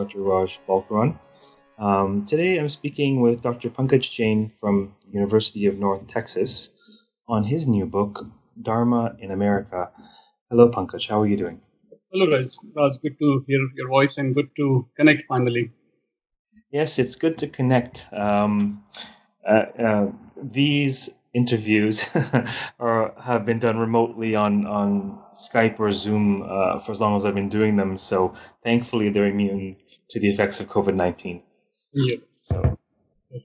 Dr. Raj Balkaran. Um, today I'm speaking with Dr. Pankaj Jain from University of North Texas on his new book, Dharma in America. Hello, Pankaj. How are you doing? Hello, Raj. Raj, good to hear your voice and good to connect finally. Yes, it's good to connect. Um, uh, uh, these interviews are, have been done remotely on, on Skype or Zoom uh, for as long as I've been doing them. So thankfully, they're immune to the effects of COVID 19. Yeah. So,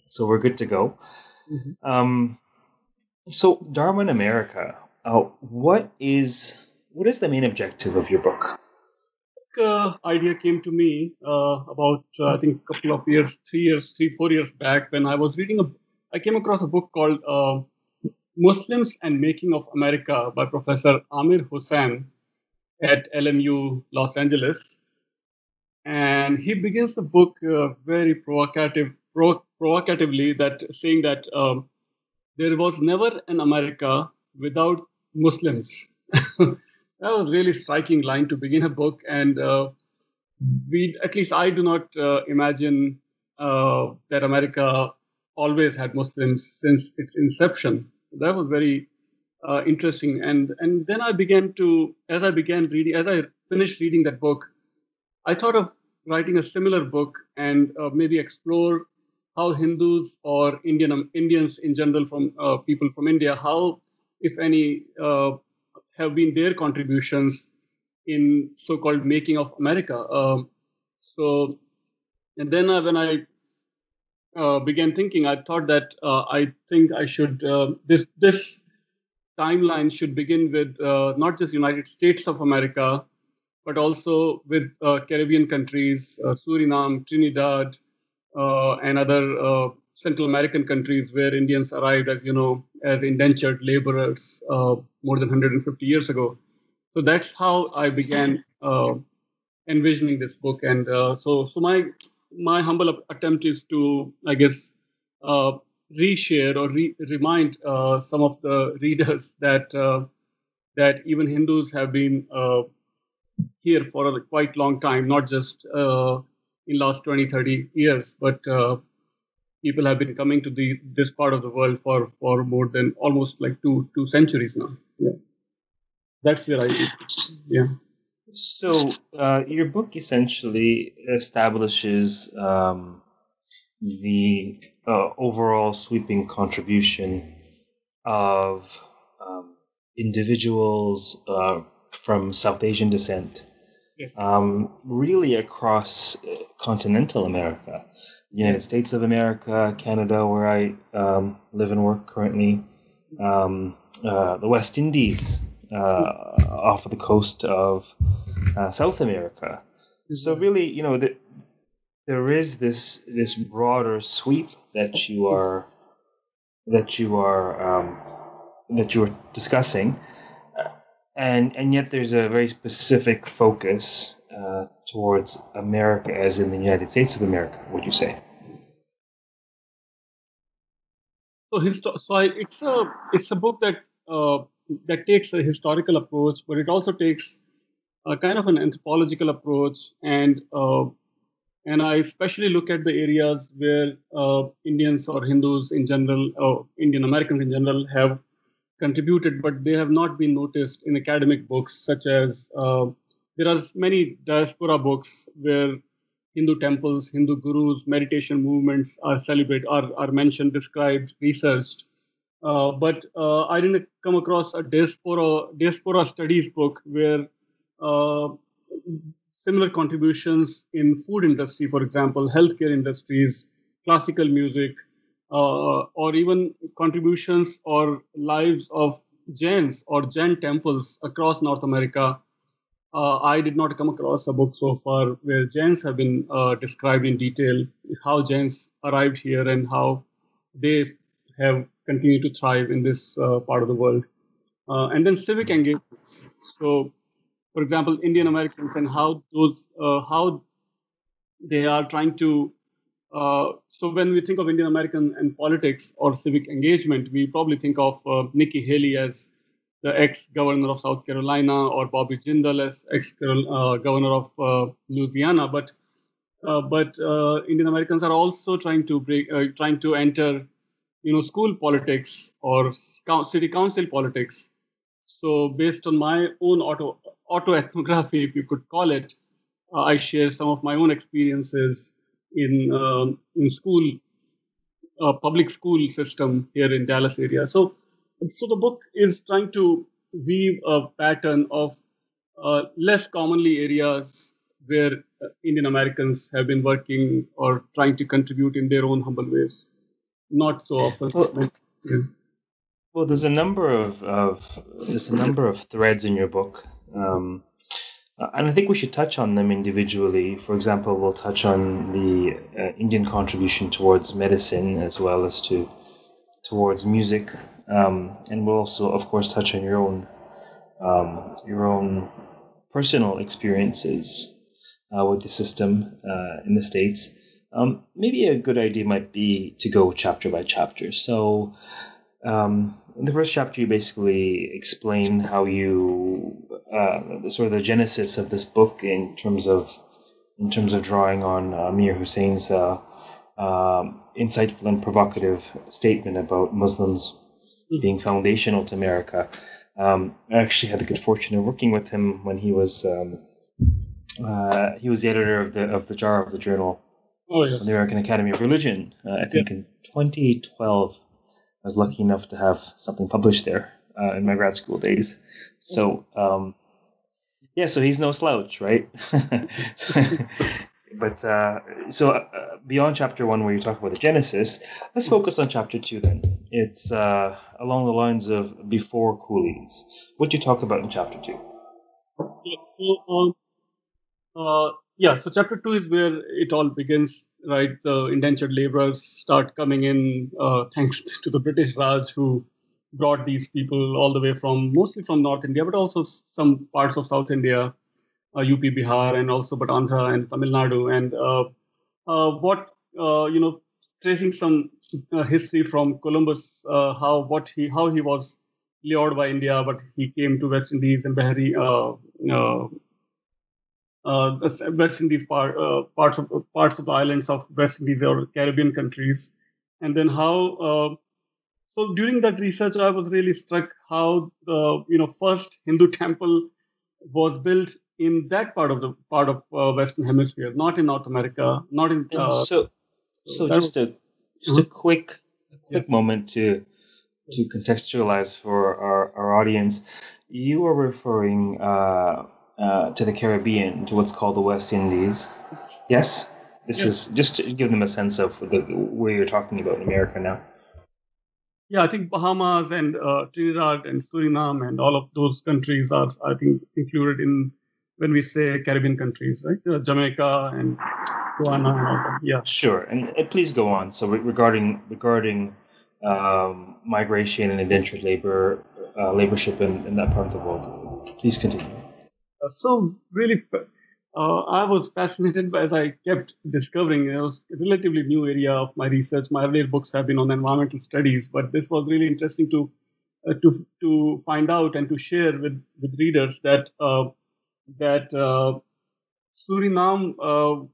so we're good to go. Mm-hmm. Um, so, Dharma in America, uh, what is what is the main objective of your book? Uh, idea came to me uh, about uh, I think a couple of years, three years, three four years back when I was reading a. I came across a book called uh, Muslims and Making of America by Professor Amir Hussain at LMU Los Angeles, and he begins the book uh, very provocative, pro- provocatively that saying that um, there was never an America without Muslims. that was really striking line to begin a book, and uh, we at least I do not uh, imagine uh, that America always had Muslims since its inception. That was very uh, interesting, and and then I began to as I began reading as I finished reading that book. I thought of writing a similar book and uh, maybe explore how Hindus or Indian um, Indians in general from uh, people from India, how, if any, uh, have been their contributions in so-called making of America. Um, so, and then uh, when I uh, began thinking, I thought that uh, I think I should this this timeline should begin with not just United States of America, but also with uh, Caribbean countries, uh, Suriname, Trinidad, uh, and other uh, Central American countries where Indians arrived, as you know, as indentured laborers uh, more than 150 years ago. So that's how I began envisioning this book, and so so my my humble attempt is to, I guess, reshare or re- remind some of the readers that that even Hindus have been here for a quite long time, not just uh, in last 20, 30 years, but uh, people have been coming to the this part of the world for for more than almost like two two centuries now. Yeah, that's where I yeah. So uh, your book essentially establishes um, the uh, overall sweeping contribution of um, individuals uh, from South Asian descent, um, really across uh, continental America, the United States of America, Canada, where I um, live and work currently, um, uh, the West Indies, off of the coast of uh, South America. So mm-hmm. really, you know, the, there is this this broader sweep that you are that you are um, that you are discussing and and yet there's a very specific focus uh, towards America, as in the United States of America. Would you say? So, histo- so I, it's a it's a book that uh, that takes a historical approach, but it also takes a kind of an anthropological approach, and uh, and I especially look at the areas where uh, Indians or Hindus in general, or Indian Americans in general, have contributed, but they have not been noticed in academic books, such as uh, there are many diaspora books where Hindu temples, Hindu gurus, meditation movements are celebrated, are, are mentioned, described, researched. Uh, but uh, I didn't come across a diaspora diaspora studies book where uh, similar contributions in food industry, for example, healthcare industries, classical music, uh, or even contributions or lives of Jains or Jain temples across North America. Uh, I did not come across a book so far where Jains have been uh, described in detail, how Jains arrived here and how they have continued to thrive in this uh, part of the world. Uh, and then civic engagements. So, for example, Indian Americans and how those uh, how they are trying to uh, so when we think of Indian American and politics or civic engagement, we probably think of uh, Nikki Haley as the ex-governor of South Carolina, or Bobby Jindal as ex-governor of Louisiana. But uh, but uh, Indian Americans are also trying to break, uh, trying to enter, you know, school politics or city council politics. So based on my own auto autoethnography, if you could call it, I share some of my own experiences in um, in school, uh, public school system here in Dallas area. So, so the book is trying to weave a pattern of uh, less commonly areas where uh, Indian Americans have been working or trying to contribute in their own humble ways. Not so often. Well, yeah. well there's a number of, of, there's a number of threads in your book. Um, and I think we should touch on them individually. For example, we'll touch on the uh, Indian contribution towards medicine as well as to towards music, um, and we'll also, of course, touch on your own um, your own personal experiences uh, with the system uh, in the states. Um, maybe a good idea might be to go chapter by chapter. So, um, in the first chapter, you basically explain how you uh, sort of the genesis of this book in terms of in terms of drawing on uh, Mir Hussain's uh, um, insightful and provocative statement about Muslims mm-hmm. being foundational to America. Um, I actually had the good fortune of working with him when he was um, uh, he was the editor of the of the jar of the journal oh, yes. the American Academy of Religion. Uh, I think yeah. in 2012, I was lucky enough to have something published there uh, in my grad school days. So um, yeah, so he's no slouch, right? but uh, so uh, beyond chapter one, where you talk about the Genesis, let's focus on chapter two. Then it's uh, along the lines of before coolies. What do you talk about in chapter two? Yeah, so, um, uh, yeah, so chapter two is where it all begins, right? The indentured laborers start coming in, uh, thanks to the British Raj, who brought these people all the way from mostly from North India, but also some parts of South India, uh, UP, Bihar, and also but Andhra and Tamil Nadu. And uh, uh, what uh, you know, tracing some uh, history from Columbus, how what he how he was lured by India, but he came to West Indies and Bahari uh, West Indies part, uh, parts of parts of the islands of West Indies or Caribbean countries, and then how. Uh, so during that research, I was really struck how the you know first Hindu temple was built in that part of the part of uh, Western Hemisphere, not in North America, not in. Uh, so, so, just a just a quick quick yeah. moment to to contextualize for our, our audience. You are referring uh, uh, to the Caribbean, to what's called the West Indies. Yes, this yes. is just to give them a sense of the, where you're talking about in America now. Yeah, I think Bahamas and uh, Trinidad and Suriname and all of those countries are, I think, included in when we say Caribbean countries, right? Uh, Jamaica and Guyana and all that. Yeah. Sure, and, and please go on. So re- regarding regarding um, migration and indentured labor, uh, laborship in, in that part of the world, please continue. Uh, so really, uh, I was fascinated by, as I kept discovering. It was a relatively new area of my research. My earlier books have been on environmental studies, but this was really interesting to uh, to to find out and to share with with readers that uh, that uh, Suriname uh,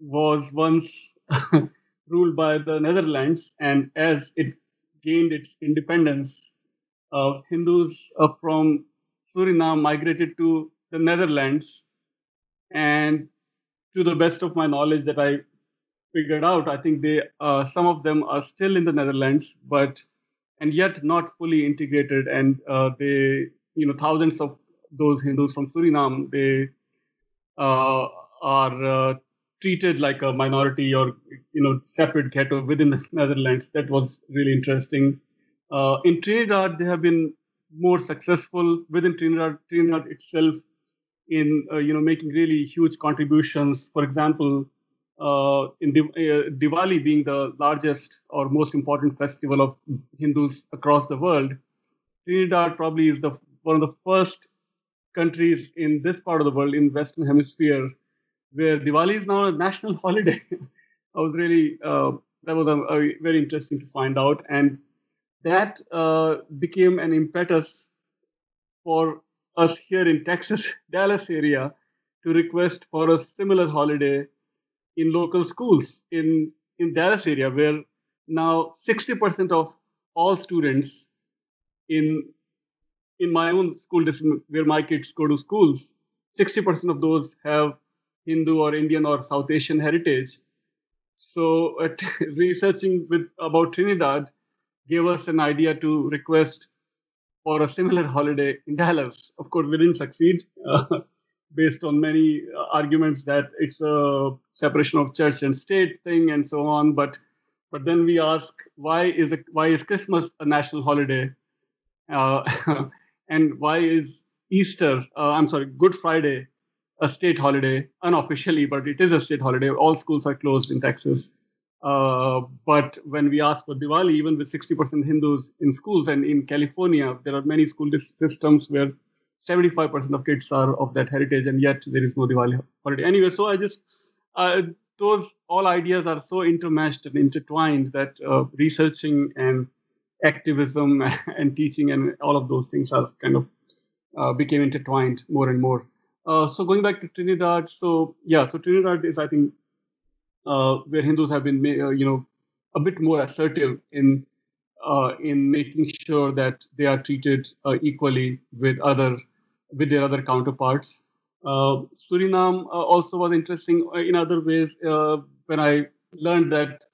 was once ruled by the Netherlands, and as it gained its independence, Hindus from Suriname migrated to the Netherlands. And to the best of my knowledge that I figured out, I think they uh, some of them are still in the Netherlands, but and yet not fully integrated. And uh, they, you know, thousands of those Hindus from Suriname, they uh, are uh, treated like a minority or you know separate ghetto within the Netherlands. That was really interesting. Uh, in Trinidad, they have been more successful within Trinidad. Trinidad itself in uh, you know making really huge contributions. For example, uh, in uh, Diwali being the largest or most important festival of Hindus across the world, Trinidad probably is the one of the first countries in this part of the world in Western Hemisphere where Diwali is now a national holiday. I was really uh, that was a, a very interesting to find out, and that uh, became an impetus for us here in Texas, Dallas area, to request for a similar holiday in local schools in in Dallas area, where now 60% of all students in in my own school district where my kids go to schools, 60% of those have Hindu or Indian or South Asian heritage. So researching with about Trinidad gave us an idea to request for a similar holiday in Dallas. Of course, we didn't succeed uh, based on many uh, arguments that it's a separation of church and state thing and so on. But but then we ask why is it, why is Christmas a national holiday, uh, and why is Easter? Uh, I'm sorry, Good Friday a state holiday unofficially, but it is a state holiday. All schools are closed in Texas. Uh, but when we ask for Diwali, even with 60% Hindus in schools and in California, there are many school systems where 75% of kids are of that heritage, and yet there is no Diwali holiday. Anyway, so I just, uh, those all ideas are so intermeshed and intertwined that uh, researching and activism and teaching and all of those things are kind of uh, became intertwined more and more. Uh, so going back to Trinidad, so yeah, so Trinidad is I think uh, where Hindus have been, uh, you know, a bit more assertive in uh, in making sure that they are treated uh, equally with other with their other counterparts. Uh, Suriname also was interesting in other ways when I learned that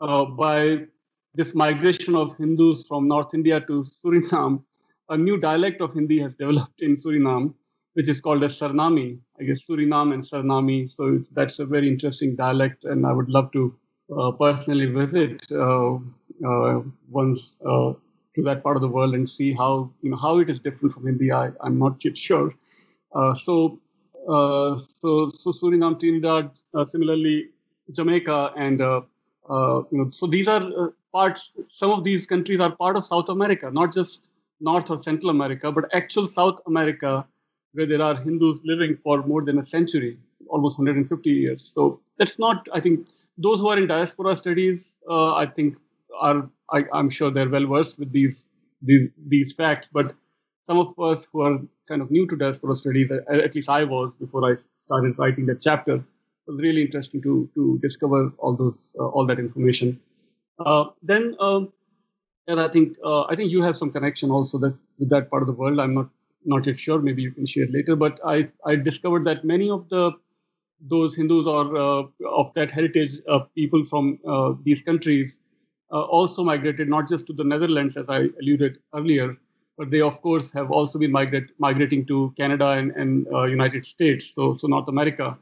by this migration of Hindus from North India to Suriname, a new dialect of Hindi has developed in Suriname, which is called as Sarnami. I guess Sarnami and Suriname. So that's a very interesting dialect, and I would love to uh, personally visit uh, uh, once uh, to that part of the world and see how you know how it is different from Hindi. I, I'm not yet sure. Uh, so uh, so so Suriname, Trinidad, similarly Jamaica, and you know so these are parts. Some of these countries are part of South America, not just North or Central America, but actual South America where there are Hindus living for more than a century, almost 150 years. So that's not, I think, those who are in diaspora studies, uh, I think, are I, am sure they're well versed with these these these facts. But some of us who are kind of new to diaspora studies, at least I was before I started writing that chapter, it was really interesting to to discover all those uh, all that information. Uh, then, um, and I think uh, I think you have some connection also that with that part of the world. I'm not not yet sure. Maybe you can share later. But I I discovered that many of the those Hindus or uh, of that heritage uh, people from uh, these countries uh, also migrated not just to the Netherlands as I alluded earlier, but they of course have also been migrate, migrating to Canada and, and uh, United States, so so North America.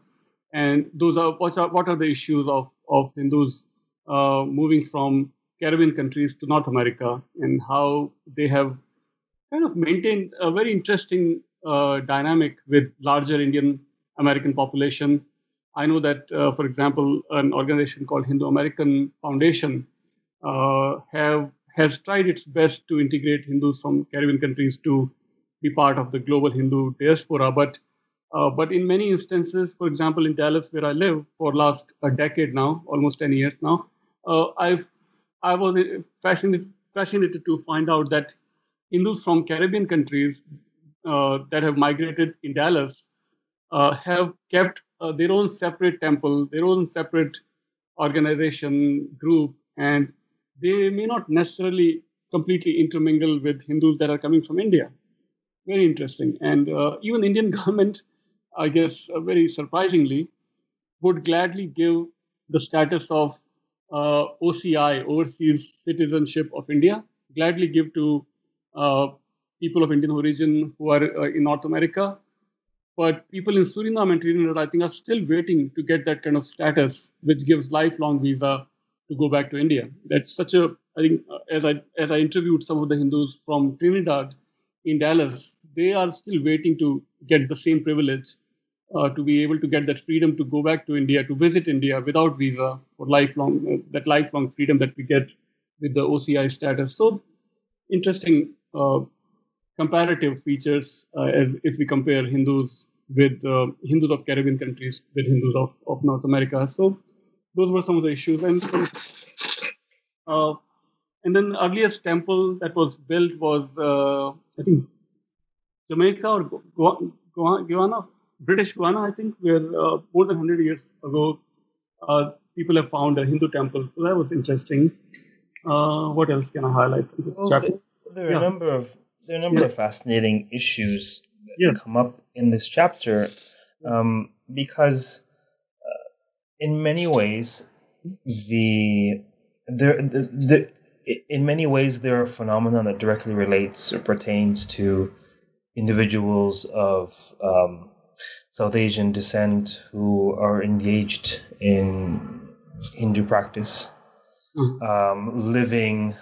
And those are what are what are the issues of of Hindus uh, moving from Caribbean countries to North America and how they have kind of maintained a very interesting uh, dynamic with larger Indian American population. I know that, uh, for example, an organization called Hindu American Foundation uh, have has tried its best to integrate Hindus from Caribbean countries to be part of the global Hindu diaspora. But uh, but in many instances, for example, in Dallas, where I live for last a decade now, almost 10 years now, uh, I've I was fascinated fascinated to find out that Hindus from Caribbean countries uh, that have migrated in Dallas uh, have kept uh, their own separate temple, their own separate organization group, and they may not necessarily completely intermingle with Hindus that are coming from India. Very interesting. And uh, even Indian government, I guess, uh, very surprisingly, would gladly give the status of uh, OCI, Overseas Citizenship of India, gladly give to people of Indian origin who are uh, in North America. But people in Suriname and Trinidad, I think, are still waiting to get that kind of status, which gives lifelong visa to go back to India. That's such a, I think, uh, as I as I interviewed some of the Hindus from Trinidad in Dallas, they are still waiting to get the same privilege uh, to be able to get that freedom to go back to India, to visit India without visa for lifelong, uh, that lifelong freedom that we get with the OCI status. So interesting uh, comparative features uh, as if we compare Hindus with uh, Hindus of Caribbean countries with Hindus of, of North America. So those were some of the issues. And uh, and then the earliest temple that was built was uh, I think Jamaica or Guyana, British Guiana, I think, where uh, more than 100 years ago, uh, people have found a Hindu temple. So that was interesting. Uh, what else can I highlight in this well, chapter? There are yeah. a number of there are a number yeah. of fascinating issues that yeah. come up in this chapter um, because uh, in many ways the there the, the in many ways there are phenomena that directly relates or pertains to individuals of um, South Asian descent who are engaged in Hindu practice, mm-hmm. um, living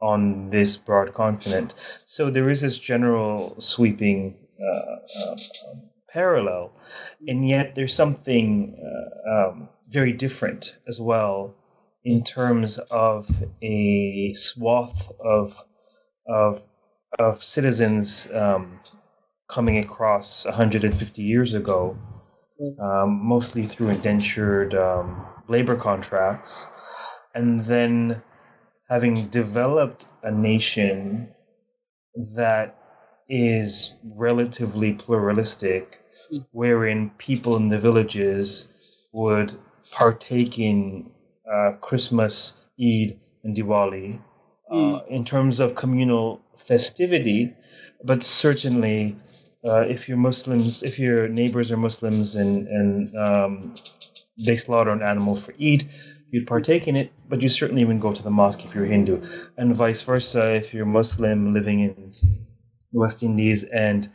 on this broad continent. So there is this general sweeping uh, uh, parallel, and yet there's something uh, um, very different as well in terms of a swath of of of citizens um, coming across 150 years ago, um, mostly through indentured um, labor contracts, and then having developed a nation that is relatively pluralistic, wherein people in the villages would partake in uh, Christmas, Eid, and Diwali uh, mm. in terms of communal festivity, but certainly uh, if you're Muslims, if your neighbors are Muslims and and um, they slaughter an animal for Eid, you'd partake in it, but you certainly wouldn't go to the mosque if you're Hindu, and vice versa. If you're Muslim living in the West Indies and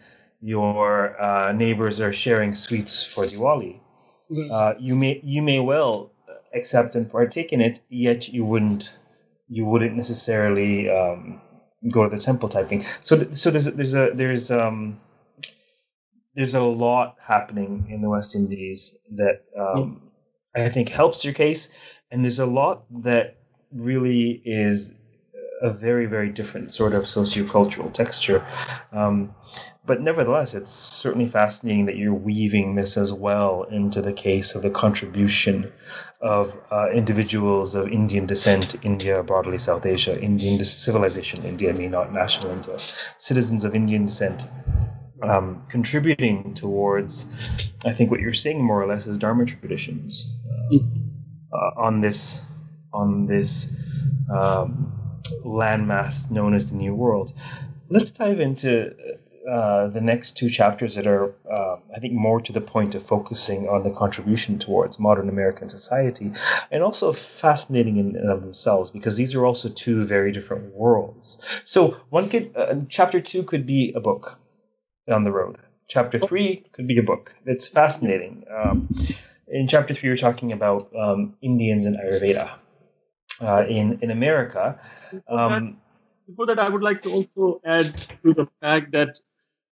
your uh, neighbors are sharing sweets for Diwali, mm-hmm. uh, you may you may well accept and partake in it, yet you wouldn't you wouldn't necessarily um, go to the temple type thing. So th- so there's there's a there's um there's a lot happening in the West Indies that um, I think helps your case, and there's a lot that really is a very very different sort of sociocultural texture. Um, but nevertheless, it's certainly fascinating that you're weaving this as well into the case of the contribution of uh, individuals of Indian descent, India, broadly South Asia, Indian civilization, India, I mean not national India, citizens of Indian descent um, contributing towards, I think, what you're saying more or less is Dharma traditions uh, uh, on this on this um, landmass known as the New World. Let's dive into uh, the next two chapters that are, uh, I think, more to the point of focusing on the contribution towards modern American society, and also fascinating in and of themselves because these are also two very different worlds. So, one could, uh, chapter two could be a book on the road. Chapter three could be a book. It's fascinating. Um, in chapter three, you're talking about um, Indians and Ayurveda uh, in in America. Before that, um, before that, I would like to also add to the fact that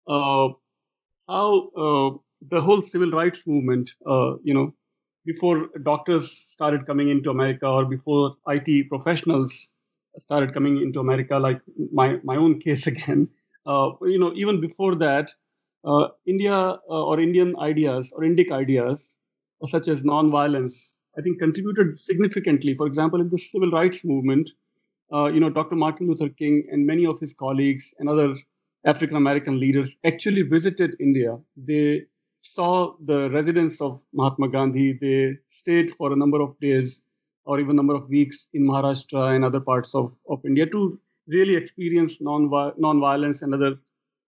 uh, how uh, the whole civil rights movement, uh, you know, before doctors started coming into America or before IT professionals started coming into America, like my my own case again uh, you know, even before that, uh, India uh, or Indian ideas or Indic ideas, such as non-violence, I think contributed significantly. For example, in the civil rights movement, uh, you know, Dr. Martin Luther King and many of his colleagues and other African American leaders actually visited India. They saw the residence of Mahatma Gandhi. They stayed for a number of days or even number of weeks in Maharashtra and other parts of, of India to really experienced non violence and other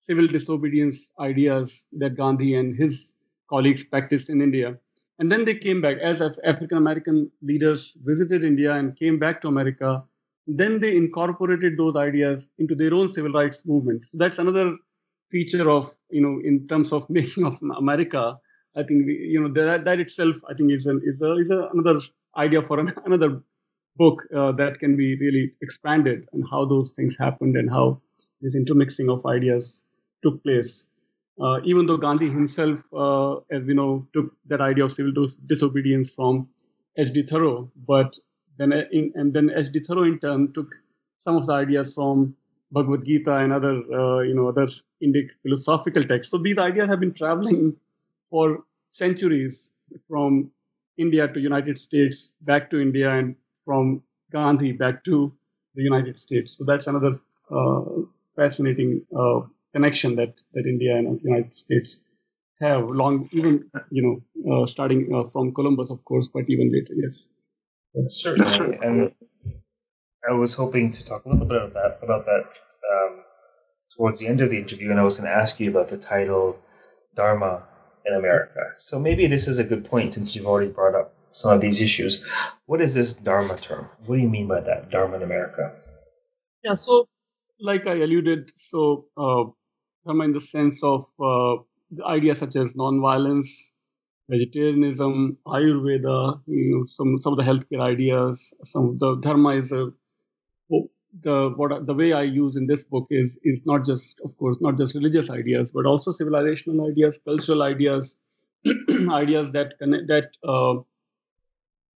civil disobedience ideas that Gandhi and his colleagues practiced in India. And then they came back as African American leaders visited India and came back to America. Then they incorporated those ideas into their own civil rights movement. So that's another feature of, you know, in terms of making of America. I think, you know, that, that itself, I think, is, an, is, a, is a, another idea for an, another book uh, that can be really expanded and how those things happened and how this intermixing of ideas took place. Uh, even though Gandhi himself, uh, as we know, took that idea of civil disobedience from H.D. Thoreau, but then uh, in, and then H.D. Thoreau in turn took some of the ideas from Bhagavad Gita and other, you know, other Indic philosophical texts. So these ideas have been traveling for centuries from India to United States, back to India, and from Gandhi back to the United States. So that's another uh, fascinating uh, connection that that India and United States have long, even you know, uh, starting uh, from Columbus, of course, but even later, yes. Certainly, and I was hoping to talk a little bit about that about that um, towards the end of the interview, and I was going to ask you about the title Dharma in America. So maybe this is a good point since you've already brought up some of these issues. What is this Dharma term? What do you mean by that, Dharma in America? Yeah, so like I alluded, so uh, Dharma in the sense of uh, ideas such as nonviolence, vegetarianism, Ayurveda, you know, some some of the healthcare ideas, some of the Dharma is a the what the way I use in this book is is not just, of course, not just religious ideas, but also civilizational ideas, cultural ideas, ideas that connect that uh,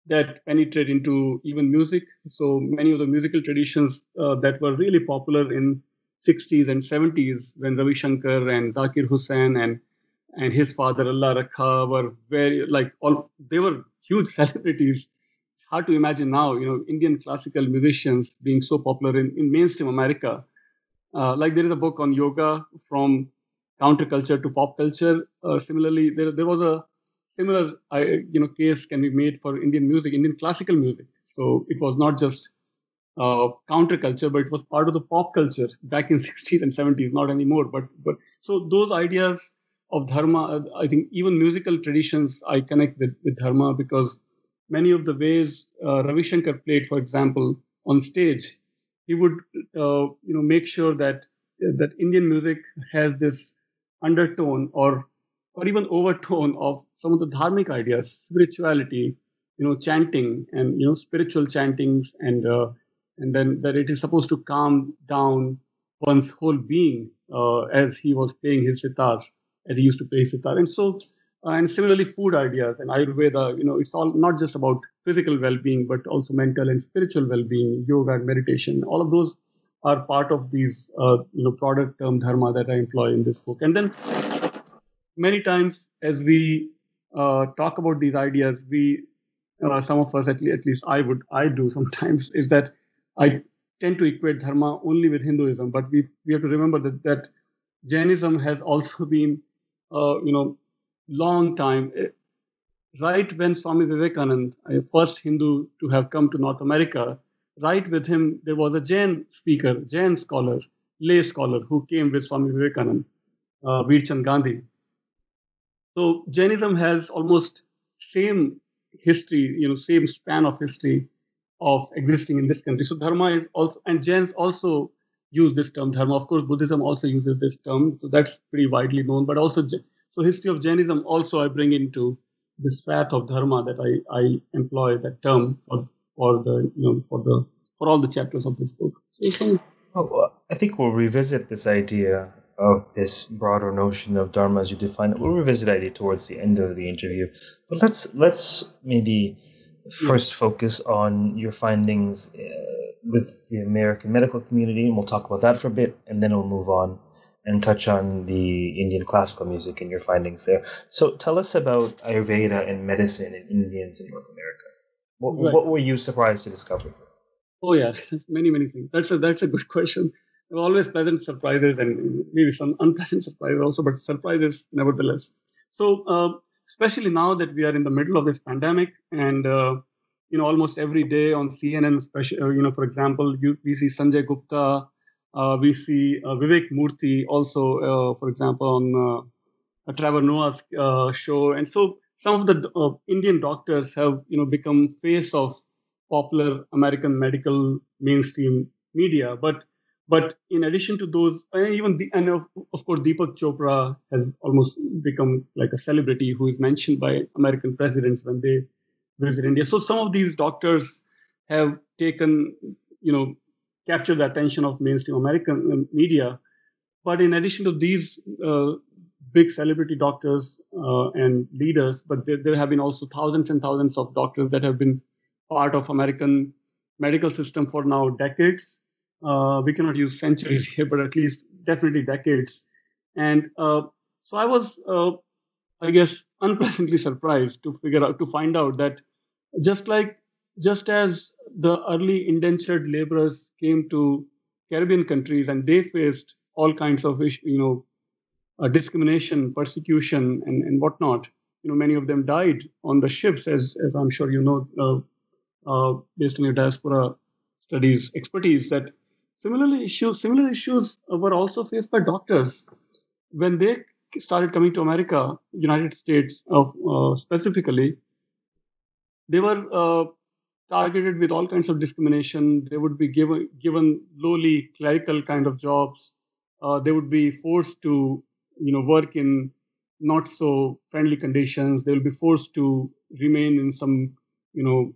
that penetrate into even music. So many of the musical traditions uh, that were really popular in 60s and 70s when Ravi Shankar and Zakir Hussain and and his father Allah Rakha were very like all they were huge celebrities hard to imagine now, you know, Indian classical musicians being so popular in, in mainstream America. Uh, like there is a book on yoga from counterculture to pop culture. Uh, similarly, there, there was a similar, you know, case can be made for Indian music, Indian classical music. So it was not just uh, counterculture, but it was part of the pop culture back in 60s and 70s, not anymore. But but so those ideas of dharma, uh, I think even musical traditions I connect with, with dharma because many of the ways uh, Ravi Shankar played, for example, on stage, he would uh, you know make sure that that Indian music has this undertone or or even overtone of some of the dharmic ideas, spirituality, you know, chanting and you know spiritual chantings, and uh, and then that it is supposed to calm down one's whole being uh, as he was playing his sitar, as he used to play sitar, and so and similarly food ideas and ayurveda you know it's all not just about physical well-being but also mental and spiritual well-being yoga and meditation. All of those are part of these uh, you know product term dharma that i employ in this book. And then many times as we uh, talk about these ideas we uh, some of us at, le- at least i would i do sometimes is that i tend to equate dharma only with hinduism but we we have to remember that that jainism has also been uh, you know long time. Eh, right when Swami Vivekananda, first Hindu to have come to North America, right with him there was a Jain speaker, Jain scholar, lay scholar who came with Swami Vivekananda, uh, Veerchand Gandhi. So Jainism has almost same history, you know, same span of history of existing in this country. So dharma is also, and Jains also use this term dharma. Of course, Buddhism also uses this term, so that's pretty widely known. But also so history of Jainism also I bring into this path of dharma that I, I employ that term for for the you know for the for all the chapters of this book. So, well, I think we'll revisit this idea of this broader notion of dharma as you define it. We'll revisit idea towards the end of the interview, but let's let's maybe first focus on your findings uh, with the American medical community, and we'll talk about that for a bit, and then we'll move on and touch on the Indian classical music and your findings there. So tell us about Ayurveda and medicine in Indians in North America. What, right. what were you surprised to discover? Oh yeah, many many things. That's a that's a good question. There are always pleasant surprises and maybe some unpleasant surprises also, but surprises nevertheless. So uh, especially now that we are in the middle of this pandemic and uh, you know almost every day on CNN, especially uh, you know for example, you, we see Sanjay Gupta uh, we see uh, Vivek Murthy also, uh, for example, on uh, Trevor Noah's show, and so some of the Indian doctors have you know become face of popular American medical mainstream media. But but in addition to those, and even the, and of, of course Deepak Chopra has almost become like a celebrity who is mentioned by American presidents when they visit India. So some of these doctors have taken you know captured the attention of mainstream American uh, media. But in addition to these uh, big celebrity doctors uh, and leaders, but there, there, have been also thousands and thousands of doctors that have been part of American medical system for now decades. Uh, we cannot use centuries here, but at least definitely decades. And uh, so I was, uh, I guess, unpleasantly surprised to figure out to find out that just like just as the early indentured laborers came to Caribbean countries and they faced all kinds of you know uh, discrimination, persecution, and, and whatnot. You know, many of them died on the ships, as as I'm sure you know, uh, uh, based on your diaspora studies expertise. That similarly issues similar issues were also faced by doctors when they started coming to America, United States uh, specifically. They were uh, targeted with all kinds of discrimination. They would be given given lowly clerical kind of jobs. Uh, they would be forced to you know work in not so friendly conditions they will be forced to remain in some you know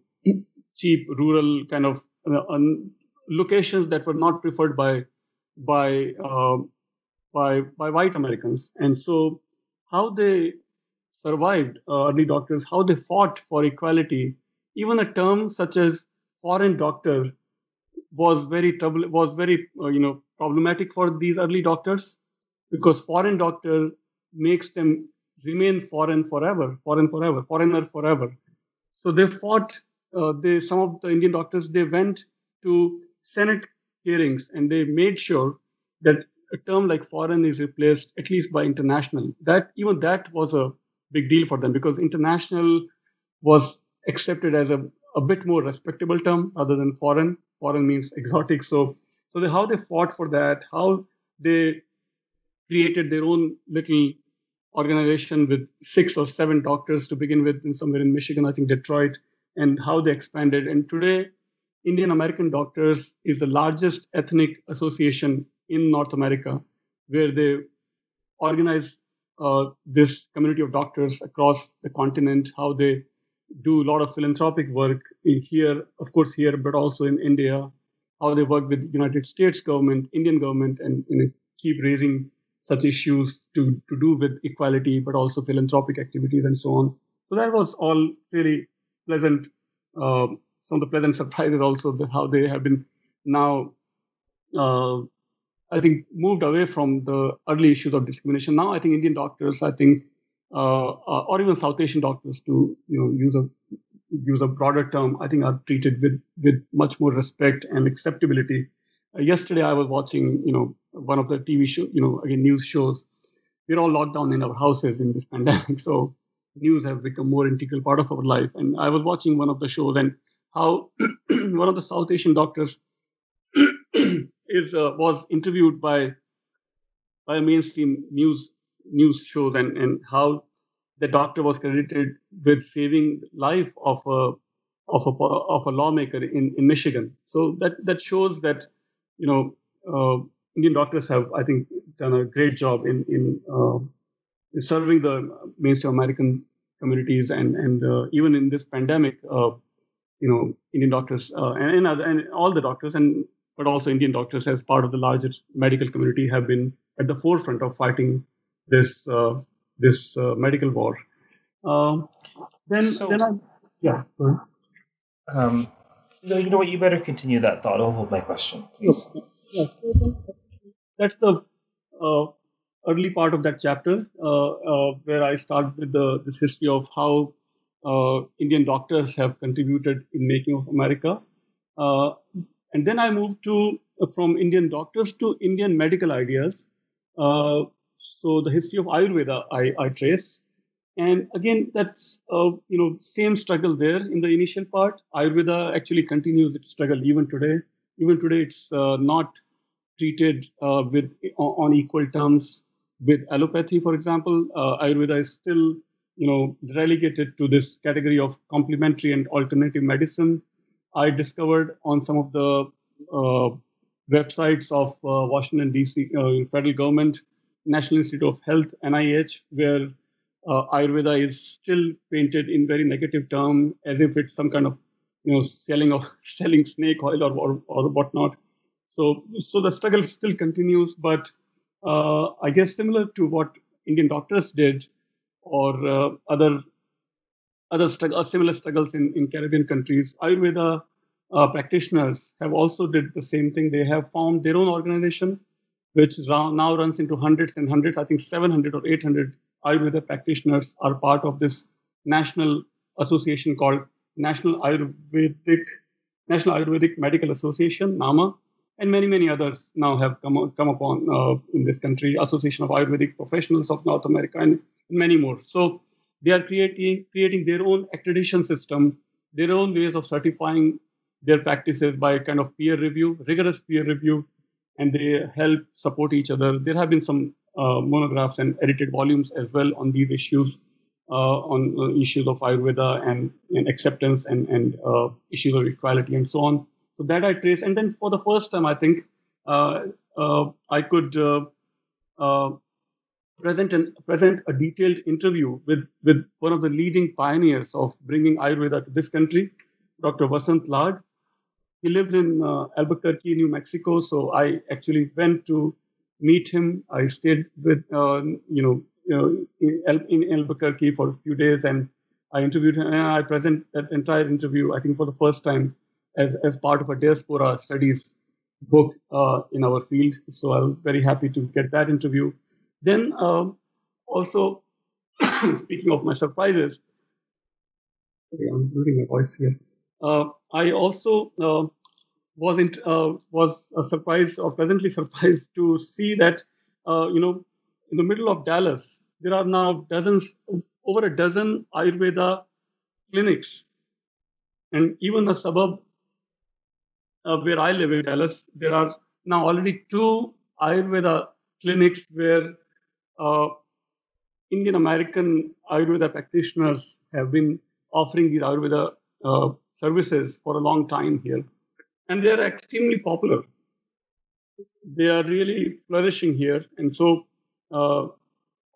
cheap rural kind of uh, locations that were not preferred by by uh, by by white americans and so how they survived uh, early doctors how they fought for equality even a term such as foreign doctor was very trouble was very uh, you know problematic for these early doctors because foreign doctor makes them remain foreign forever, foreign forever, foreigner forever. So they fought. Uh, they some of the Indian doctors they went to Senate hearings and they made sure that a term like foreign is replaced at least by international. That even that was a big deal for them because international was accepted as a, a bit more respectable term other than foreign. Foreign means exotic. So so how they fought for that, how they created their own little organization with six or seven doctors to begin with in somewhere in Michigan, I think Detroit, and how they expanded. And today, Indian American Doctors is the largest ethnic association in North America, where they organize uh, this community of doctors across the continent, how they do a lot of philanthropic work here, of course, here, but also in India, how they work with United States government, Indian government, and you know, keep raising such issues to, to do with equality, but also philanthropic activities and so on. So that was all really pleasant. Uh, some of the pleasant surprises also how they have been now, uh, I think, moved away from the early issues of discrimination. Now I think Indian doctors, I think, uh, uh or even South Asian doctors, to you know use a use a broader term, I think are treated with with much more respect and acceptability. Uh, yesterday I was watching, you know, one of the TV show, you know, again news shows. We're all locked down in our houses in this pandemic, so news have become more integral part of our life. And I was watching one of the shows and how one of the South Asian doctors is uh, was interviewed by by mainstream news news shows and and how the doctor was credited with saving life of a of a of a lawmaker in in Michigan. So that that shows that you know uh, Indian doctors have, I think, done a great job in in, uh, serving the mainstream American communities, and and uh, even in this pandemic, uh, you know, Indian doctors uh, and and, other, and all the doctors, and but also Indian doctors as part of the larger medical community have been at the forefront of fighting this uh, this uh, medical war. then so, then I yeah. Um, no, you know what? You better continue that thought. I'll hold my question, please. Yes that's the uh, early part of that chapter uh, uh, where I start with the, this history of how Indian doctors have contributed in making of America. Uh, and then I moved to from Indian doctors to Indian medical ideas. so the history of Ayurveda I, I trace. And again, that's uh, you know same struggle there in the initial part. Ayurveda actually continues its struggle even today. Even today, it's uh, not treated uh, with on equal terms with allopathy, for example. Uh, Ayurveda is still, you know, relegated to this category of complementary and alternative medicine. I discovered on some of the uh, websites of uh, Washington D.C. Uh, federal government, National Institute of Health (NIH), where uh, Ayurveda is still painted in very negative term, as if it's some kind of, you know, selling of selling snake oil or or, or whatnot. So, so the struggle still continues, but uh, I guess similar to what Indian doctors did, or uh, other other struggle, similar struggles in, in Caribbean countries, Ayurveda uh, practitioners have also did the same thing. They have formed their own organization, which now runs into hundreds and hundreds. I think 700 or 800 Ayurveda practitioners are part of this national association called National Ayurvedic National Ayurvedic Medical Association (NAMA), and many many others now have come come upon uh, in this country. Association of Ayurvedic Professionals of North America, and many more. So they are creating creating their own accreditation system, their own ways of certifying their practices by kind of peer review, rigorous peer review, and they help support each other. There have been some uh, monographs and edited volumes as well on these issues, uh, on uh, issues of Ayurveda and, and acceptance and, and uh, issues of equality and so on. So that I trace. And then for the first time, I think uh, uh, I could present, present a detailed interview with, with one of the leading pioneers of bringing Ayurveda to this country, Dr. Vasant Lad. He lived in Albuquerque, New Mexico. So I actually went to meet him. I stayed with, uh, you know, know, in, in Albuquerque for a few days, and I interviewed him. And I present that entire interview, I think, for the first time as as part of a diaspora studies book uh, in our field. So I was very happy to get that interview. Then um, also, speaking of my surprises, I'm losing my voice here. Uh, I also uh, wasn't uh, was a surprise or pleasantly surprised to see that uh, you know in the middle of Dallas there are now dozens over a dozen Ayurveda clinics, and even the suburb uh, where I live in Dallas there are now already two Ayurveda clinics where uh, Indian American Ayurveda practitioners have been offering these Ayurveda uh, services for a long time here and they are extremely popular. They are really flourishing here, and so uh,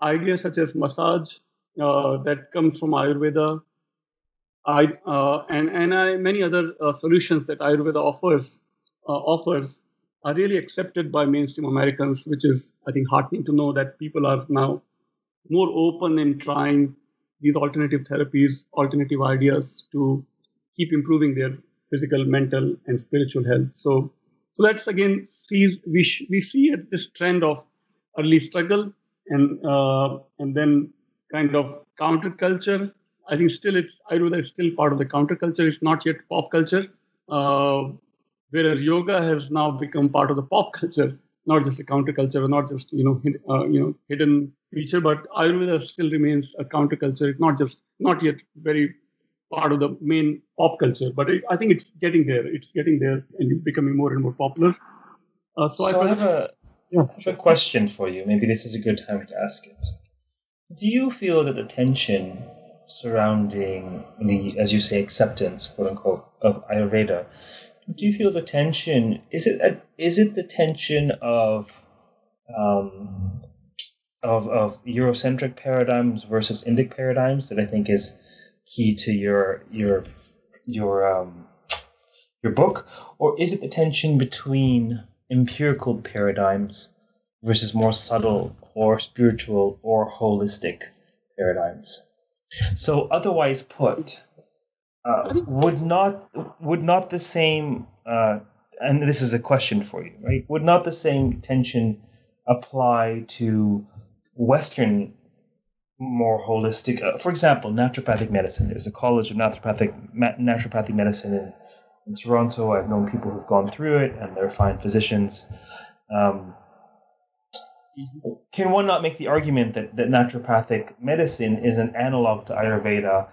ideas such as massage uh, that comes from Ayurveda, I, uh, and and I, many other uh, solutions that Ayurveda offers offers are really accepted by mainstream Americans, which is I think heartening to know that people are now more open in trying these alternative therapies, alternative ideas to keep improving their physical, mental, and spiritual health. So, so that's again sees we sh- we see this trend of early struggle and uh, and then kind of counterculture. I think still it's I Ayurveda is still part of the counterculture. It's not yet pop culture, uh, whereas yoga has now become part of the pop culture, not just a counterculture, not just you know uh, you know hidden feature, but Ayurveda still remains a counterculture. It's not just not yet very part of the main pop culture. But I think it's getting there. It's getting there and becoming more and more popular. Uh, so, so I, I, have a, yeah. I have a question for you. Maybe this is a good time to ask it. Do you feel that the tension surrounding the, as you say, acceptance, quote unquote, of Ayurveda, do you feel the tension? Is it a, is it the tension of um, of of Eurocentric paradigms versus Indic paradigms that I think is key to your your your um, your book, or is it the tension between empirical paradigms versus more subtle or spiritual or holistic paradigms? So, otherwise put, uh, would not would not the same uh, and this is a question for you, right? Would not the same tension apply to Western more holistic. Uh, for example, naturopathic medicine. There's a college of naturopathic ma- naturopathic medicine in, in, Toronto. I've known people who've gone through it, and they're fine physicians. Um, can one not make the argument that, that naturopathic medicine is an analog to Ayurveda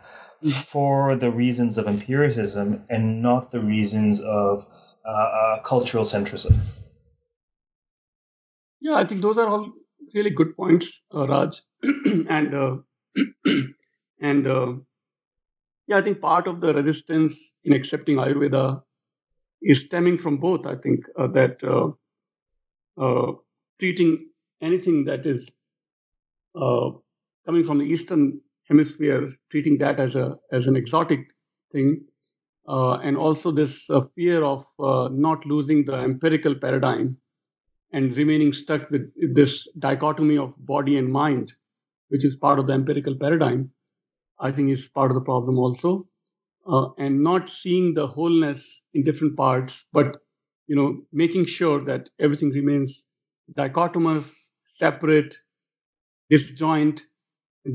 for the reasons of empiricism and not the reasons of uh, uh, cultural centrism? Yeah, I think those are all really good points, uh, Raj. and uh, and uh, yeah, I think part of the resistance in accepting Ayurveda is stemming from both. I think uh, that treating anything that is coming from the Eastern Hemisphere, treating that as a as an exotic thing, uh, and also this uh, fear of uh, not losing the empirical paradigm and remaining stuck with this dichotomy of body and mind, which is part of the empirical paradigm, I think is part of the problem also. Uh, and not seeing the wholeness in different parts, but you know, making sure that everything remains dichotomous, separate, disjoint.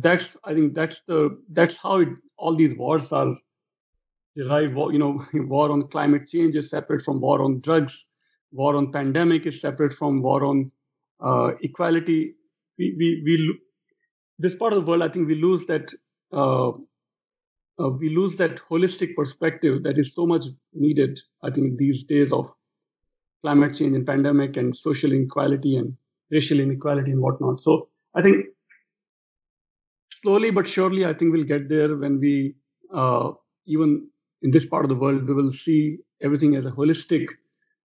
That's I think that's the that's how it, all these wars are derived. You know, war on climate change is separate from war on drugs war on pandemic is separate from war on uh, equality. We, we, we, this part of the world, I think we lose that, uh, uh, we lose that holistic perspective that is so much needed, I think, these days of climate change and pandemic and social inequality and racial inequality and whatnot. So I think slowly but surely, I think we'll get there when we, uh, even in this part of the world, we will see everything as a holistic,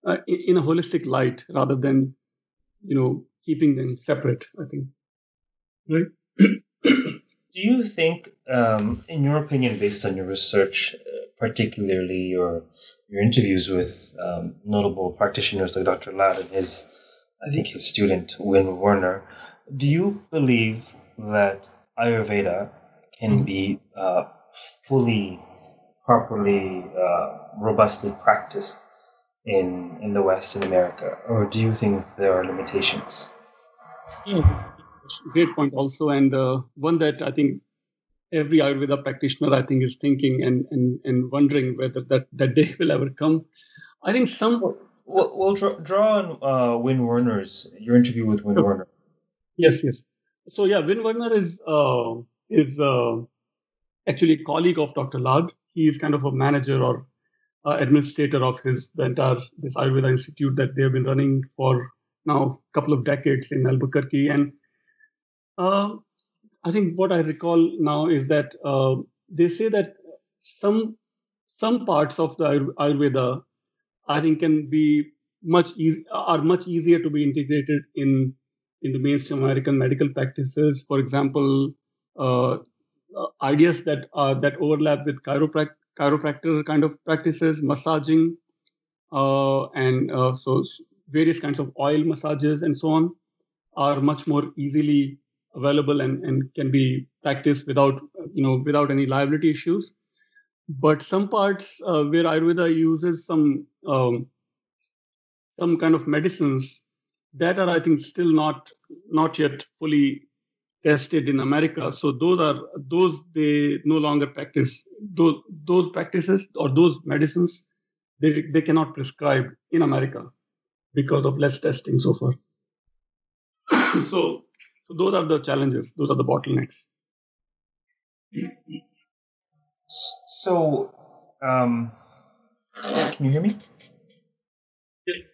uh, in a holistic light rather than, you know, keeping them separate. I think, right? Do you think, um, in your opinion, based on your research, uh, particularly your your interviews with um, notable practitioners like Dr. Lad and his, I think his student Wynn Werner, do you believe that Ayurveda can mm-hmm. be uh, fully, properly, uh, robustly practiced in in the West in America, or do you think there are limitations? Yeah, great point also, and uh, one that I think every Ayurveda practitioner I think is thinking and and, and wondering whether that, that day will ever come. I think some. We'll, we'll draw, draw on uh, Wynn Werner's your interview with Wynn Werner. Yes, yes. So yeah, Wynn Werner is uh, is uh, actually a colleague of Dr. Lad. He is kind of a manager or uh, administrator of his the entire this Ayurveda institute that they have been running for now a couple of decades in Albuquerque. And uh, I think what I recall now is that uh, they say that some some parts of the Ayurveda I think can be much easy are much easier to be integrated in in the mainstream American medical practices. For example, uh, uh, ideas that uh, that overlap with chiroprac- chiropractor kind of practices, massaging, uh, and uh, so various kinds of oil massages and so on are much more easily available and, and can be practiced without you know without any liability issues. But some parts uh, where Ayurveda uses some um, some kind of medicines that are I think still not not yet fully tested in America. So those are those they no longer practice those those practices or those medicines they they cannot prescribe in America because of less testing so far. so so those are the challenges. Those are the bottlenecks. So, um, can you hear me? Yes.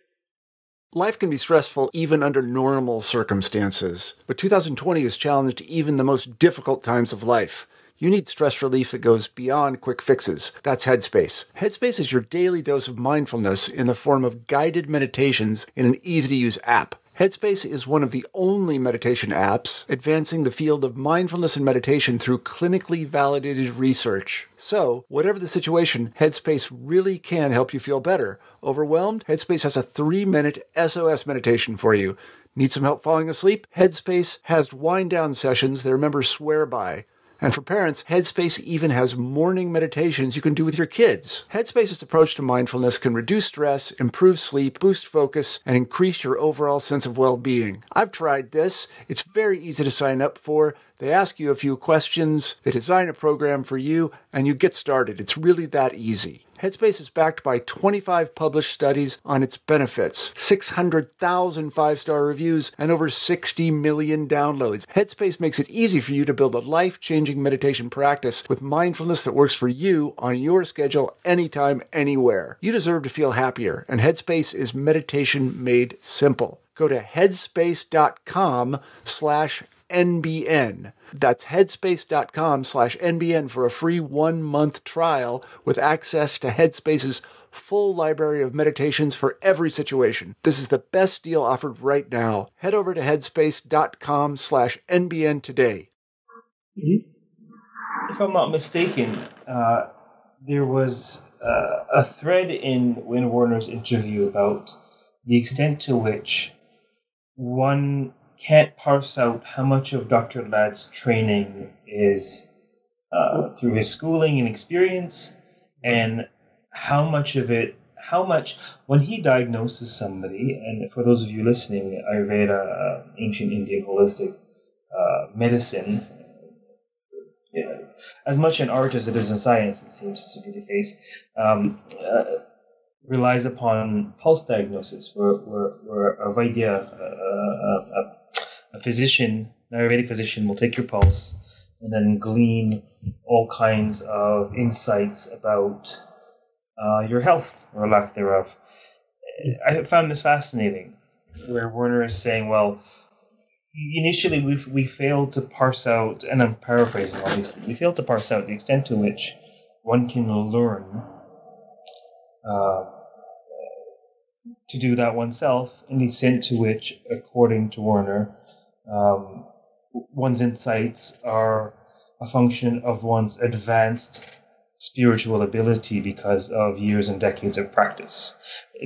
Life can be stressful even under normal circumstances, but 2020 has challenged even the most difficult times of life. You need stress relief that goes beyond quick fixes. That's Headspace. Headspace is your daily dose of mindfulness in the form of guided meditations in an easy to use app. Headspace is one of the only meditation apps advancing the field of mindfulness and meditation through clinically validated research. So, whatever the situation, Headspace really can help you feel better. Overwhelmed? Headspace has a three minute SOS meditation for you. Need some help falling asleep? Headspace has wind down sessions their members swear by. And for parents, Headspace even has morning meditations you can do with your kids. Headspace's approach to mindfulness can reduce stress, improve sleep, boost focus, and increase your overall sense of well being. I've tried this. It's very easy to sign up for. They ask you a few questions, they design a program for you, and you get started. It's really that easy. Headspace is backed by 25 published studies on its benefits, 600,000 five star reviews, and over 60 million downloads. Headspace makes it easy for you to build a life changing meditation practice with mindfulness that works for you on your schedule, anytime, anywhere. You deserve to feel happier, and Headspace is meditation made simple. Go to headspace.com slash NBN. That's headspace.com slash NBN for a free one month trial with access to Headspace's full library of meditations for every situation. This is the best deal offered right now. Head over to headspace.com slash NBN today. Mm-hmm. If I'm not mistaken, uh, there was uh, a thread in Wynn Werner's interview about the extent to which one can't parse out how much of Dr. Lad's training is uh, through his schooling and experience, and how much of it, how much, when he diagnoses somebody, and for those of you listening, Ayurveda, uh, ancient Indian holistic uh, medicine, as much an art as it is a science, it seems to be the case. Um, uh, relies upon pulse diagnosis, where, where, where a Vaidya, a, physician, an Ayurvedic physician, will take your pulse and then glean all kinds of insights about uh, your health or lack thereof. I found this fascinating, where Werner is saying, well, initially we we failed to parse out, and I'm paraphrasing obviously, we failed to parse out the extent to which one can learn uh, to do that oneself, and the extent to which, according to Werner, um, one's insights are a function of one's advanced spiritual ability because of years and decades of practice.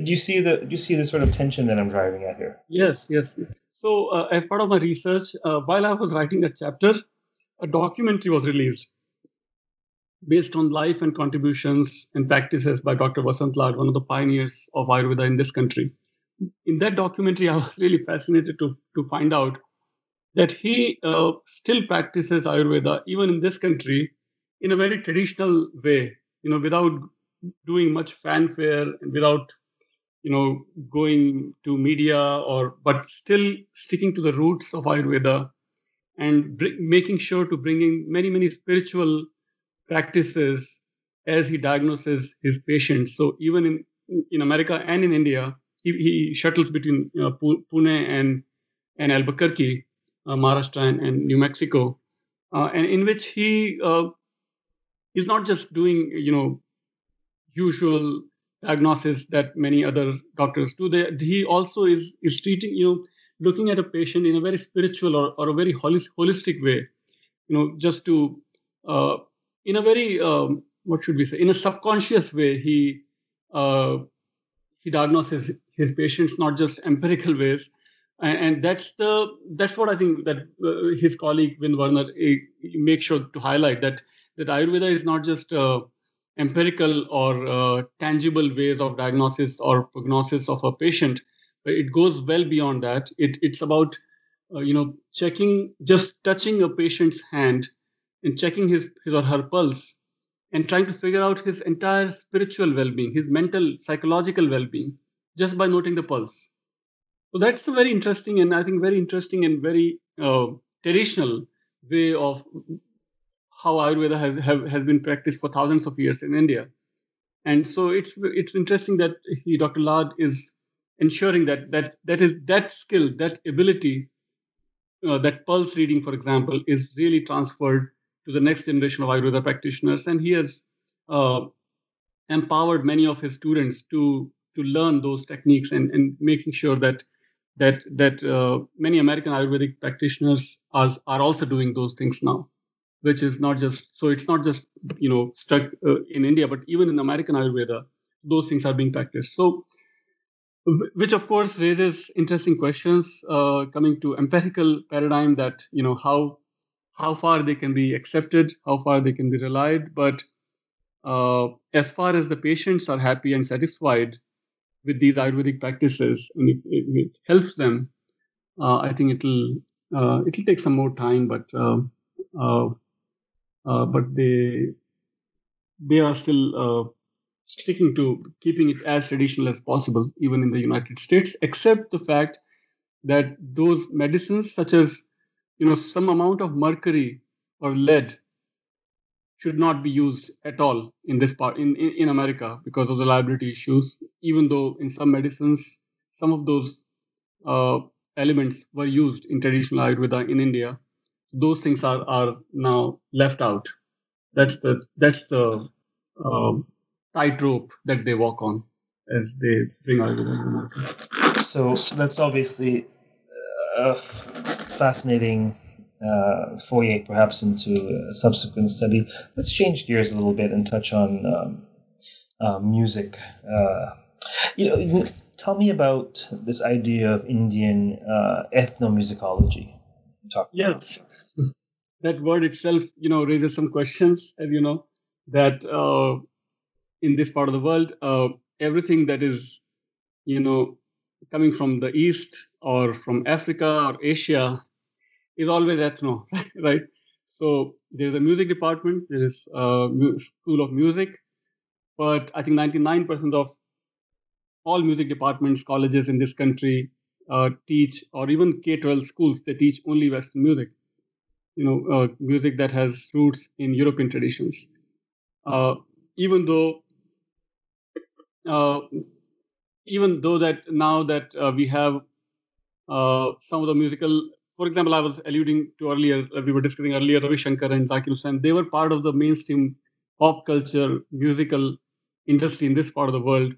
Do you see the do you see the sort of tension that I'm driving at here? Yes, yes. So, uh, as part of my research, uh, while I was writing that chapter, a documentary was released based on life and contributions and practices by Dr. Vasant Lad, one of the pioneers of Ayurveda in this country. In that documentary, I was really fascinated to, to find out that he uh, still practices Ayurveda, even in this country, in a very traditional way, you know, without doing much fanfare and without, you know, going to media or, but still sticking to the roots of Ayurveda and br- making sure to bring in many, many spiritual practices as he diagnoses his patients. So even in in America and in India, he, he shuttles between you know, Pune and and Albuquerque, uh, Maharashtra and, and, New Mexico, uh, and in which he uh, is not just doing you know usual diagnosis that many other doctors do. They, he also is is treating you know looking at a patient in a very spiritual or, or a very holistic way, you know, just to uh, in a very um, what should we say in a subconscious way he uh, he diagnoses his patients not just empirical ways and, that's the that's what i think that uh, his colleague Wynn Werner uh, makes sure to highlight that that ayurveda is not just uh, empirical or uh, tangible ways of diagnosis or prognosis of a patient but it goes well beyond that. It, it's about uh, you know checking just touching a patient's hand and checking his, his or her pulse and trying to figure out his entire spiritual well-being his mental psychological well-being just by noting the pulse so that's a very interesting and i think very interesting and very uh, traditional way of how ayurveda has have, has been practiced for thousands of years in india. And so it's it's interesting that he dr lad is ensuring that that that is that skill that ability uh, that pulse reading for example is really transferred to the next generation of Ayurveda practitioners, and he has uh, empowered many of his students to to learn those techniques and, and making sure that that that uh, many American Ayurvedic practitioners are are also doing those things now, which is not just so it's not just you know stuck uh, in India, but even in American Ayurveda, those things are being practiced. So, which of course raises interesting questions uh, coming to empirical paradigm that you know how how far they can be accepted, how far they can be relied. But uh, as far as the patients are happy and satisfied with these Ayurvedic practices, and it helps them, uh, I think it'll uh, it'll take some more time, but uh, uh, uh, but they they are still sticking to keeping it as traditional as possible, even in the United States, except the fact that those medicines such as you know some amount of mercury or lead should not be used at all in this part in, in, in america because of the liability issues even though in some medicines some of those uh, elements were used in traditional ayurveda in india. Those things are are now left out. That's the that's the uh, tightrope that they walk on as they bring ayurveda so, so that's obviously fascinating uh, foray perhaps into a subsequent study. Let's change gears a little bit and touch on um, uh, music. Uh, you know, tell me about this idea of Indian uh, ethnomusicology. Talk yes, that word itself, you know, raises some questions, as you know, that uh, in this part of the world, everything that is, you know, coming from the east or from Africa or Asia is always ethno, right? So there's a music department, there is a school of music, but I think 99% of all music departments, colleges in this country uh, teach, or even K-12 schools, they teach only Western music. You know, uh, music that has roots in European traditions. Uh, even though, uh, even though that now that uh, we have uh, some of the musical, for example, I was alluding to earlier, we were discussing earlier, Ravi Shankar and Zakir Hussain, they were part of the mainstream pop culture musical industry in this part of the world.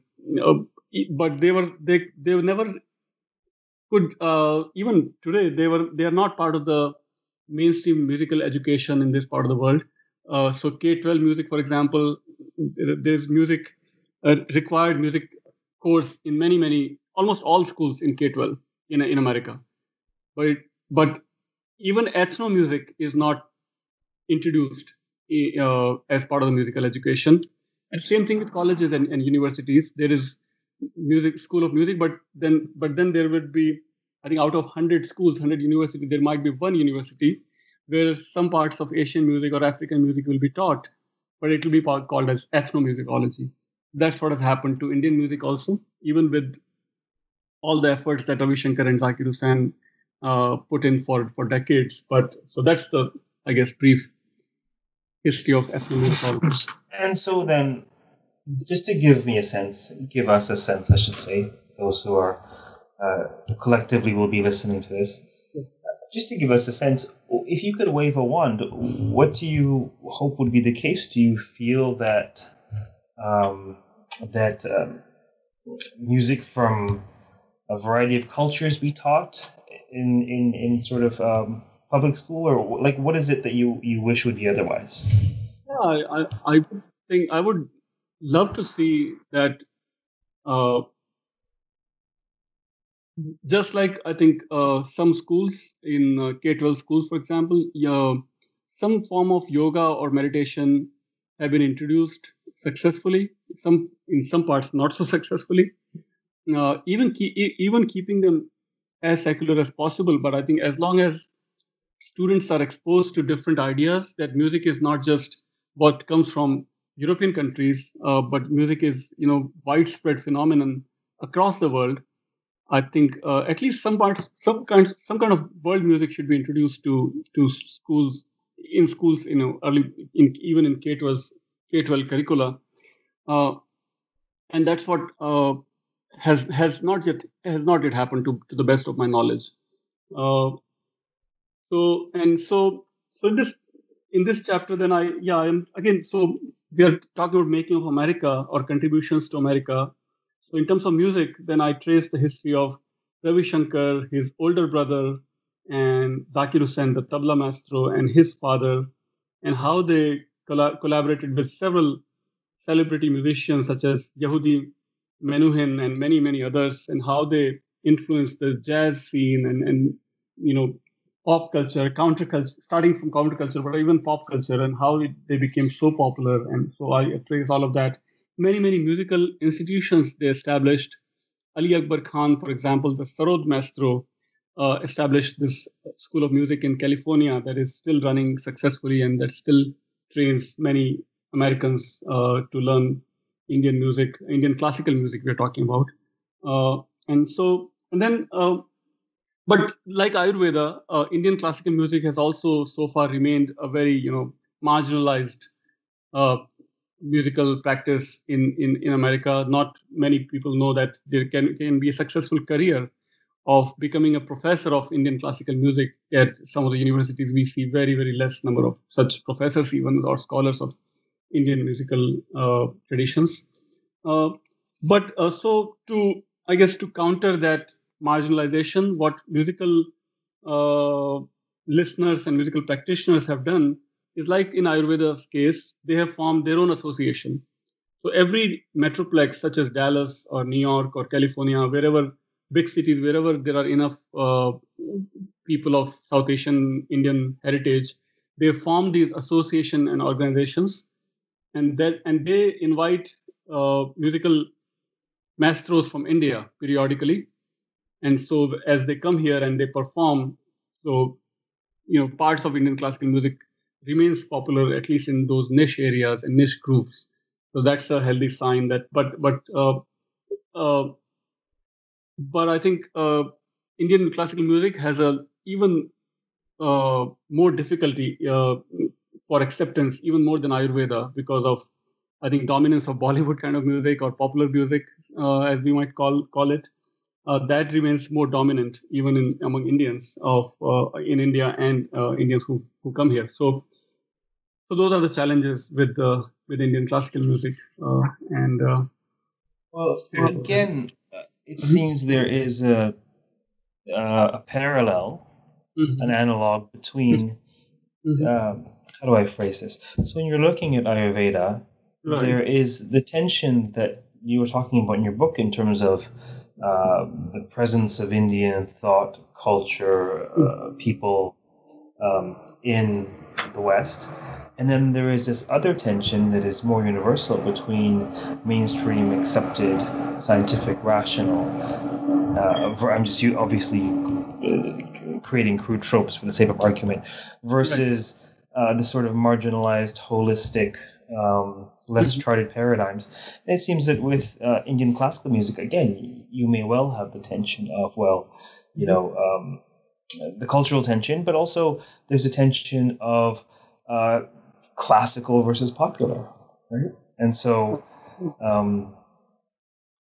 but they were they they were never could uh, even today they were they are not part of the mainstream musical education in this part of the world. Uh, so K-12 music, for example, there's music uh, required music course in many many almost all schools in K-12 in in America, but but even ethno music is not introduced uh, as part of the musical education. And same thing with colleges and, and universities. There is music school of music, but then but then there would be I think out of 100 schools, 100 universities, there might be one university where some parts of Asian music or African music will be taught, but it will be called as ethnomusicology. That's what has happened to Indian music also, even with all the efforts that Ravi Shankar and Zakir Hussain uh, put in for, for decades. But so that's the, I guess, brief history of ethnomusicology. And so then, just to give me a sense, give us a sense, I should say, those who are uh, collectively will be listening to this. Just to give us a sense, if you could wave a wand, what do you hope would be the case? Do you feel that um, that um, music from a variety of cultures be taught in in, in sort of um, public school, or like what is it that you, you wish would be otherwise? Yeah, I, I think I would love to see that uh, just like I think uh, some schools in uh, K-12 schools, for example, yeah, some form of yoga or meditation have been introduced successfully. Some in some parts not so successfully. Uh, even ke- even keeping them as secular as possible. But I think as long as students are exposed to different ideas, that music is not just what comes from European countries, uh, but music is you know widespread phenomenon across the world I think uh, at least some parts, some kind, some kind of world music should be introduced to to schools in schools. You know, early in even in K twelve K twelve curricula, uh, and that's what uh, has has not yet has not yet happened to to the best of my knowledge. Uh, so and so so in this in this chapter, then I yeah I'm again so we are talking about making of America or contributions to America so in terms of music, then I trace the history of Ravi Shankar, his older brother, and Zakir Hussain, the tabla maestro, and his father, and how they colla- collaborated with several celebrity musicians such as Yehudi Menuhin and many, many others, and how they influenced the jazz scene and, and you know, pop culture, counterculture, starting from counterculture, but even pop culture, and how it, they became so popular. And so I trace all of that many, many musical institutions they established. Ali Akbar Khan, for example, the Sarod Maestro, uh, established this school of music in California that is still running successfully and that still trains many Americans uh, to learn Indian music, Indian classical music we're talking about. Uh, and so, and then, uh, but like Ayurveda, uh, Indian classical music has also so far remained a very, you know, marginalized uh, musical practice in, in, in America. Not many people know that there can, can be a successful career of becoming a professor of Indian classical music at some of the universities. We see very, very less number of such professors, even or scholars of Indian musical uh, traditions. Uh, but uh, so to, I guess, to counter that marginalization, what musical listeners and musical practitioners have done is like in Ayurveda's case, they have formed their own association. So every metroplex, such as Dallas or New York or California, wherever big cities, wherever there are enough uh, people of South Asian Indian heritage, they form these association and organizations, and that and they invite uh, musical maestros from India periodically, and so as they come here and they perform, so you know parts of Indian classical music remains popular at least in those niche areas and niche groups. So that's a healthy sign that. But but uh, uh, but I think uh, Indian classical music has a even uh, more difficulty uh, for acceptance, even more than Ayurveda, because of I think dominance of Bollywood kind of music or popular music, uh, as we might call call it. Uh, that remains more dominant even in among Indians of uh, in India and Indians who, who come here. So, so those are the challenges with with Indian classical music. and well, again, it mm-hmm. seems there is a a parallel, mm-hmm. an analog between. Mm-hmm. Um, how do I phrase this? So when you're looking at Ayurveda, right. there is the tension that you were talking about in your book in terms of uh, the presence of Indian thought, culture, uh, mm-hmm. people um, in the West. And then there is this other tension that is more universal between mainstream accepted scientific rational. Uh, I'm just obviously uh, creating crude tropes for the sake of argument versus uh, the sort of marginalized, holistic, um, less mm-hmm. charted paradigms. And it seems that with uh, Indian classical music, again, you may well have the tension of, well, you know, um, the cultural tension, but also there's a tension of uh, classical versus popular, right? And so um,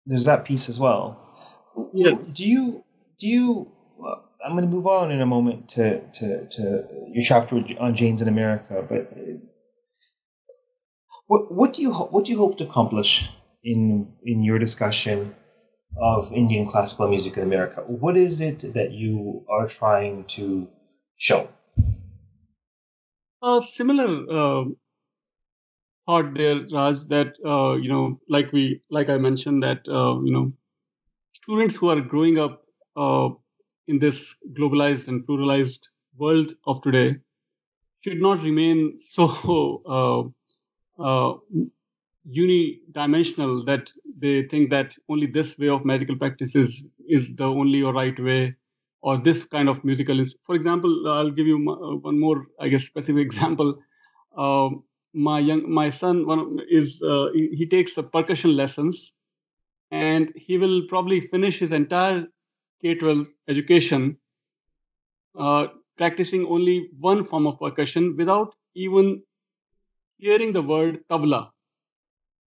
there's that piece as well. Yes. Do you do you? Uh, I'm going to move on in a moment to, to, to your chapter on Jains in America, but what what do you what do you hope to accomplish in in your discussion of Indian classical music in America? What is it that you are trying to show? A similar uh, thought there, Raj. That uh, you know, like we, like I mentioned, that uh, you know, students who are growing up uh, in this globalized and pluralized world of today should not remain so uh, uh, unidimensional that they think that only this way of medical practice is, is the only or right way or this kind of musical is for example i'll give you uh, one more i guess specific example. Uh, my young my son one is uh, he, takes percussion lessons and he will probably finish his entire k-12 education uh, practicing only one form of percussion without even hearing the word tabla,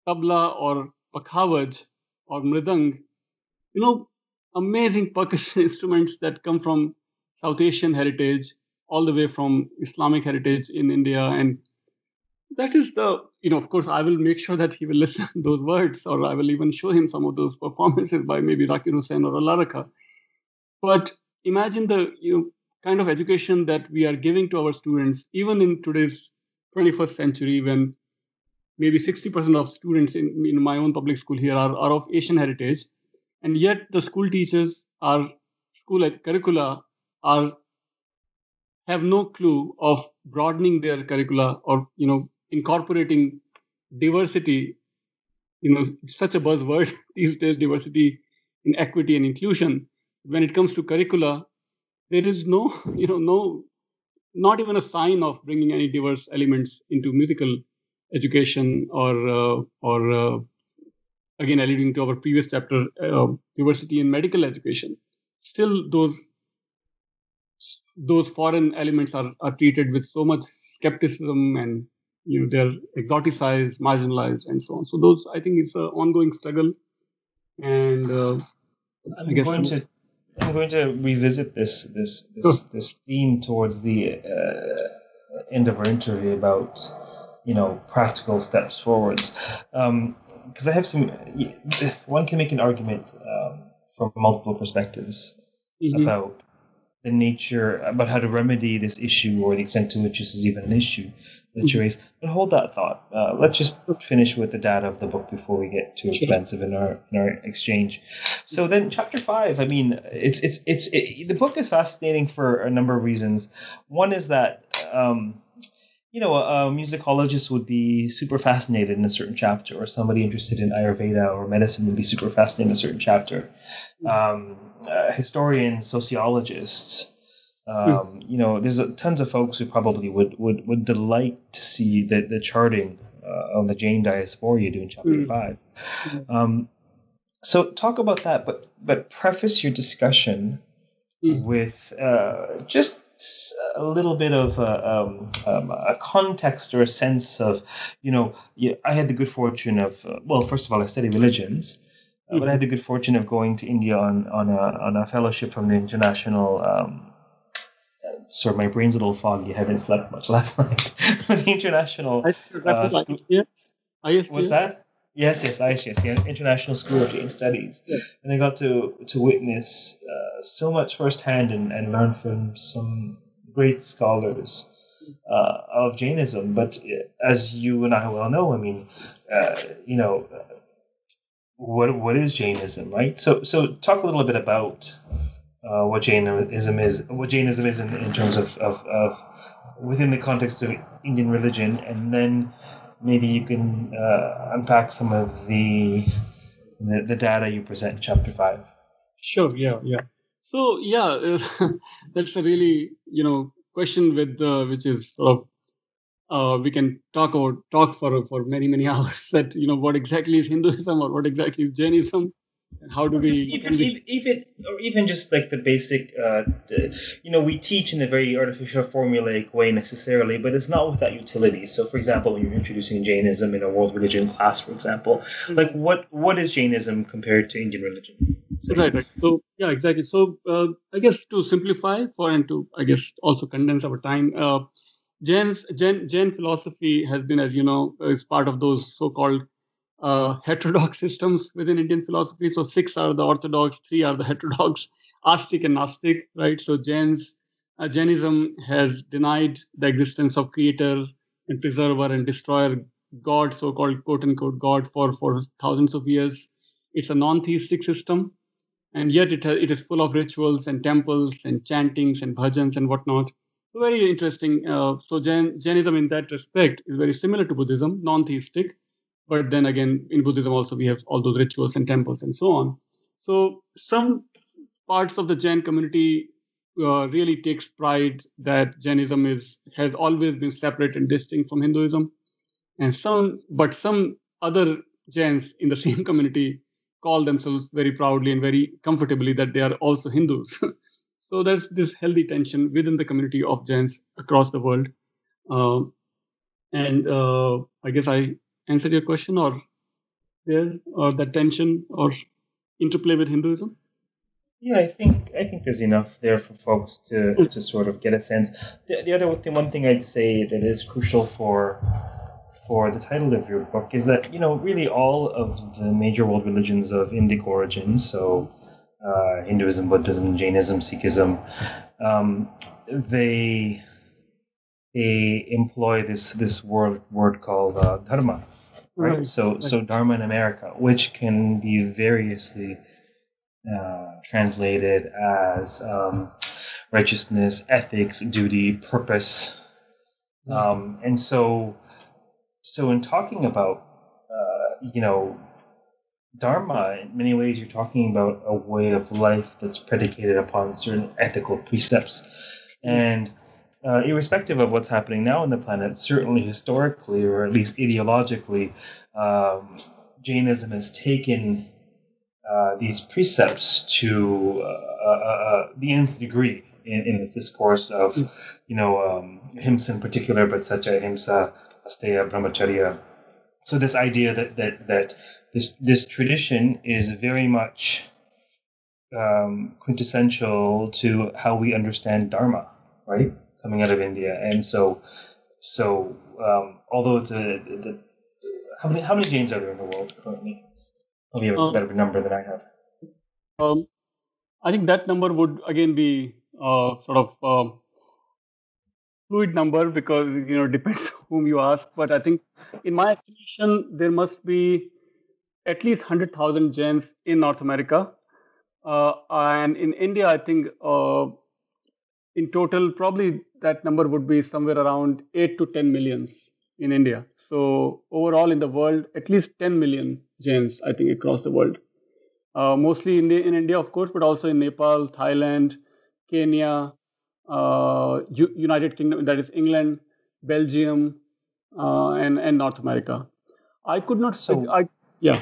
tabla or pakhavaj or mridang, you know, amazing percussion instruments that come from South Asian heritage, all the way from Islamic heritage in India. And that is the, you know, of course, I will make sure that he will listen those words, or I will even show him some of those performances by maybe Zakir Hussain or Allah Rakha. But imagine the you know, kind of education that we are giving to our students, even in today's 21st century when maybe 60% of students in, in my own public school here are, are of Asian heritage. And yet the school teachers are school curricula are have no clue of broadening their curricula or you know incorporating diversity you know such a buzzword these days diversity in equity and inclusion when it comes to curricula there is no you know no not even a sign of bringing any diverse elements into musical education or uh, or uh, again alluding to our previous chapter uh, diversity in medical education. Still those those foreign elements are, are treated with so much skepticism and you know they're exoticized marginalized and so on. So those i think it's an ongoing struggle. And uh, i'm going to I'm going to revisit this this this, this theme towards the uh, end of our interview about you know practical steps forwards because um, I have some. One can make an argument um, from multiple perspectives mm-hmm. about the nature about how to remedy this issue or the extent to which this is even an issue that you raise. But hold that thought. Uh, let's just finish with the data of the book before we get too expensive in our in our exchange. So then, chapter five. I mean, it's it's it's it, the book is fascinating for a number of reasons. One is that. Um, you know, a, a, musicologist would be super fascinated in a certain chapter, or somebody interested in Ayurveda or medicine would be super fascinated in a certain chapter. Mm-hmm. Um, uh, historians, sociologists, Hmm. Um, you know, there's a, tons of folks who probably would, would, would delight to see the, the charting uh, of the Jain diaspora you do in chapter mm. five. Hmm. Um, so talk about that, but but preface your discussion mm. with uh, just a little bit of a, um, um, a, context or a sense of, you know, I had the good fortune of, uh, well, first of all, I study religions, mm-hmm. but I had the good fortune of going to India on on a on a fellowship from the international. Um, sorry, my brain's a little foggy. I haven't slept much last night. the international. Uh, school, What's that? Yes, yes, ISGS, the International School of Jain Studies, yeah. and I got to to witness uh, so much firsthand and, and learn from some great scholars uh, of Jainism. But uh, as you and I well know, I mean, uh, you know, what what is Jainism, right? So so talk a little bit about uh, what Jainism is, what Jainism is in, in terms of, of, of within the context of Indian religion, and then maybe you can uh, unpack some of the, the, the data you present in chapter five. Sure. Yeah. Yeah. So yeah, that's a really you know question with uh, which is sort of uh, we can talk about talk for for many many hours that you know what exactly is Hinduism or what exactly is Jainism how do we even, we even, or even just like the basic uh, you know we teach in a very artificial formulaic way necessarily but it's not without utility. So for example when you're introducing jainism in a world religion class for example mm-hmm. like what what is jainism compared to indian religion? So, right, right. So yeah exactly. So uh, i guess to simplify for and to i guess also condense our time uh, Jain's, Jain, Jain philosophy has been, as you know, is part of those so-called uh, heterodox systems within Indian philosophy. So six are the orthodox, three are the heterodox, Astic and Gnostic, right? So Jains, uh, Jainism has denied the existence of creator and preserver and destroyer God, so-called quote-unquote God, for for thousands of years. It's a non-theistic system, and yet it it is full of rituals and temples and chantings and bhajans and whatnot. So very interesting. Uh, so Jain, Jainism, in that respect, is very similar to Buddhism, non-theistic but then again, in Buddhism also we have all those rituals and temples and so on. So some parts of the Jain community uh, really takes pride that Jainism is has always been separate and distinct from Hinduism, and some but some other Jains in the same community call themselves very proudly and very comfortably that they are also Hindus. so there's this healthy tension within the community of Jains across the world, uh, and uh, I guess I answered your question or there or that tension or interplay with Hinduism? Yeah, I think I think there's enough there for folks to, to sort of get a sense. The, the other thing, one thing I'd say that is crucial for for the title of your book is that you know really all of the major world religions of Indic origin, so uh, Hinduism, Buddhism, Jainism, Sikhism, um, they they employ this this word word called uh, dharma, right? right? So so dharma in America, which can be variously uh, translated as um, righteousness, ethics, duty, purpose, mm-hmm. um, and so so in talking about uh, you know dharma, in many ways, you're talking about a way of life that's predicated upon certain ethical precepts, mm-hmm. and uh, irrespective of what's happening now on the planet, certainly historically or at least ideologically, um, Jainism has taken uh, these precepts to uh, uh, uh the nth degree in, in, its discourse of, you know, um, himsa in particular, but satya himsa, asteya, brahmacharya. So this idea that that that this this tradition is very much um, quintessential to how we understand dharma, right? Coming out of India, and so so um, although it's a, it's a, how many how many Jains are there in the world currently? Probably have a um, better number than I have. Um, I think that number would again be uh, sort of um, fluid number because you know depends whom you ask. But I think in my estimation there must be at least hundred thousand Jains in North America, uh, and in India I think uh, in total, probably that number would be somewhere around 8 to 10 millions in India. So, overall in the world, at least 10 million Jains, I think, across the world. Uh, mostly in, the, in India, of course, but also in Nepal, Thailand, Kenya, uh, U- United Kingdom, that is England, Belgium, uh, and, and North America. I could not. So, I, yeah.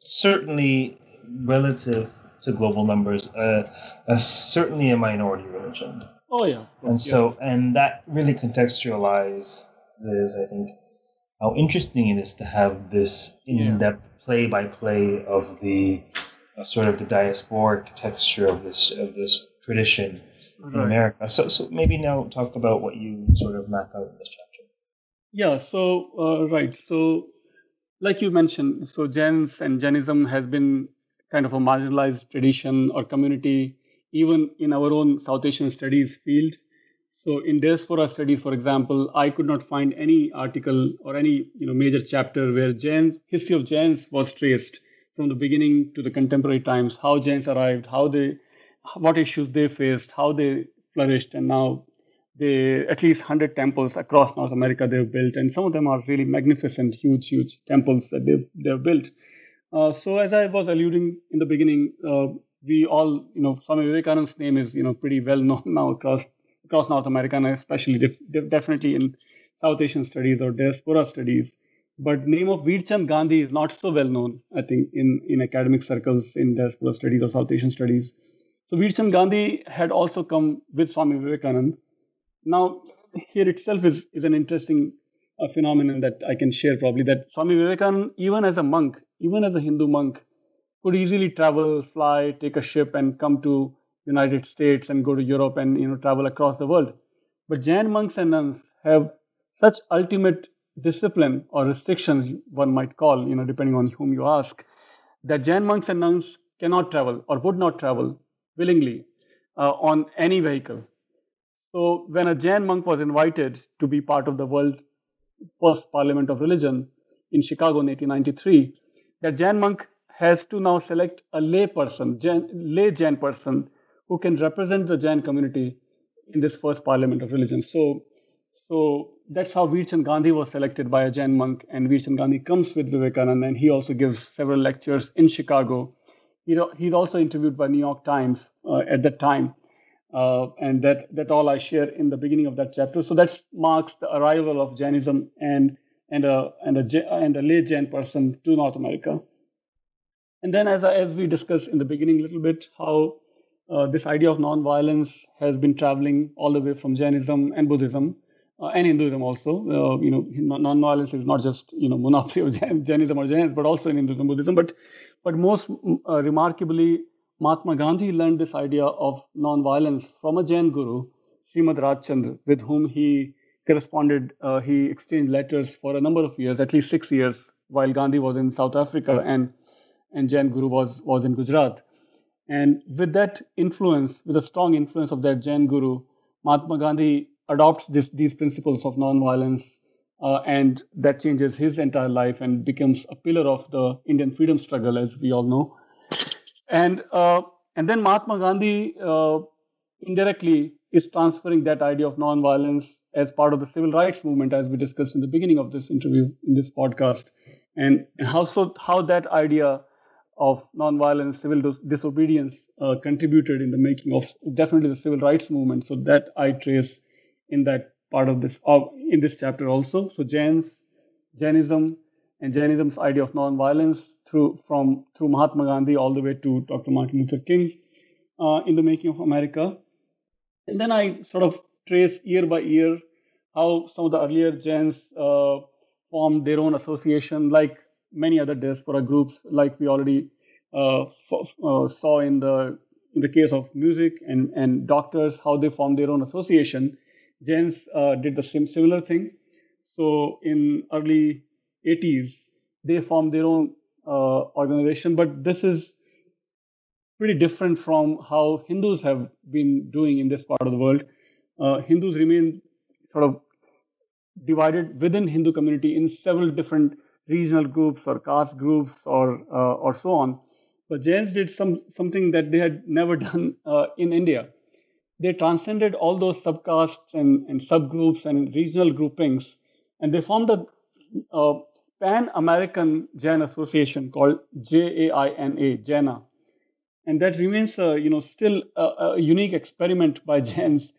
Certainly, relative to global numbers, uh, certainly a minority religion. Oh yeah. And yeah. so, and that really contextualizes, I think, how interesting it is to have this in-depth play-by-play of the uh, sort of the diasporic texture of this of this tradition right. in America. So, so maybe now talk about what you sort of map out in this chapter. Yeah. So uh, right. So, like you mentioned, so Jains and Jainism has been kind of a marginalized tradition or community, even in our own South Asian studies field. So in diaspora studies, for example, I could not find any article or any you know major chapter where Jain history of Jains was traced from the beginning to the contemporary times, how Jains arrived, how they, what issues they faced, how they flourished, and now they at least 100 temples across North America they've built, and some of them are really magnificent, huge, huge temples that they've they've built. Uh, so as I was alluding in the beginning, uh, we all, you know, Swami Vivekananda's name is, you know, pretty well known now across across North America, and especially def- definitely in South Asian studies or diaspora studies. But name of Veerchand Gandhi is not so well known, I think, in, in academic circles in diaspora studies or South Asian studies. So Veerchand Gandhi had also come with Swami Vivekananda. Now, here itself is, is an interesting uh, phenomenon that I can share probably that Swami Vivekananda, even as a monk, even as a Hindu monk, could easily travel, fly, take a ship, and come to United States and go to Europe and you know travel across the world. But Jain monks and nuns have such ultimate discipline or restrictions, one might call, you know, depending on whom you ask, that Jain monks and nuns cannot travel or would not travel willingly uh, on any vehicle. So when a Jain monk was invited to be part of the world first parliament of religion in Chicago in 1893, that Jain monk has to now select a lay person, lay Jain person, who can represent the Jain community in this first parliament of religion. So, so that's how Veerchand Gandhi was selected by a Jain monk, and Veerchand Gandhi comes with Vivekananda, and he also gives several lectures in Chicago. Know, he's also interviewed by New York Times uh, at that time, uh, and that that all I share in the beginning of that chapter. So that marks the arrival of Jainism and and a and a and a lay Jain person to North America. And then, as as we discussed in the beginning a little bit, how uh, this idea of nonviolence has been traveling all the way from Jainism and Buddhism uh, and Hinduism also. Uh, you know, nonviolence is not just you know monopoly of Jainism or Jainism, but also in Hinduism, Buddhism. But but most uh, remarkably, Mahatma Gandhi learned this idea of nonviolence from a Jain guru, Srimad Rajchandra, with whom he corresponded, uh, he exchanged letters for a number of years, at least six years, while Gandhi was in South Africa and, and Jain Guru was, was in Gujarat. And with that influence, with the strong influence of that Jain Guru, Mahatma Gandhi adopts this, these principles of nonviolence, uh, and that changes his entire life and becomes a pillar of the Indian freedom struggle, as we all know. And uh, and then Mahatma Gandhi uh, indirectly is transferring that idea of nonviolence as part of the civil rights movement, as we discussed in the beginning of this interview in this podcast, and how so how that idea of nonviolence, civil dis- disobedience uh, contributed in the making of definitely the civil rights movement. So that I trace in that part of this in this chapter also. So Jains, Jainism, and Jainism's idea of nonviolence through from through Mahatma Gandhi all the way to Dr. Martin Luther King uh, in the making of America. And then I sort of trace year by year how some of the earlier Jains uh, formed their own association, like many other diaspora groups, like we already uh, uh, saw in the in the case of music and, and doctors, how they formed their own association. Jains uh, did the same similar thing. So in early 80s, they formed their own uh, organization, but this is pretty different from how Hindus have been doing in this part of the world. Uh, Hindus remain sort of divided within Hindu community in several different regional groups or caste groups or uh, or so on. But Jains did some something that they had never done uh, in India. They transcended all those subcastes and, and subgroups and regional groupings, and they formed a, a Pan American Jain Association called JAINA, JAINA, and that remains, uh, you know, still a, a, unique experiment by Jains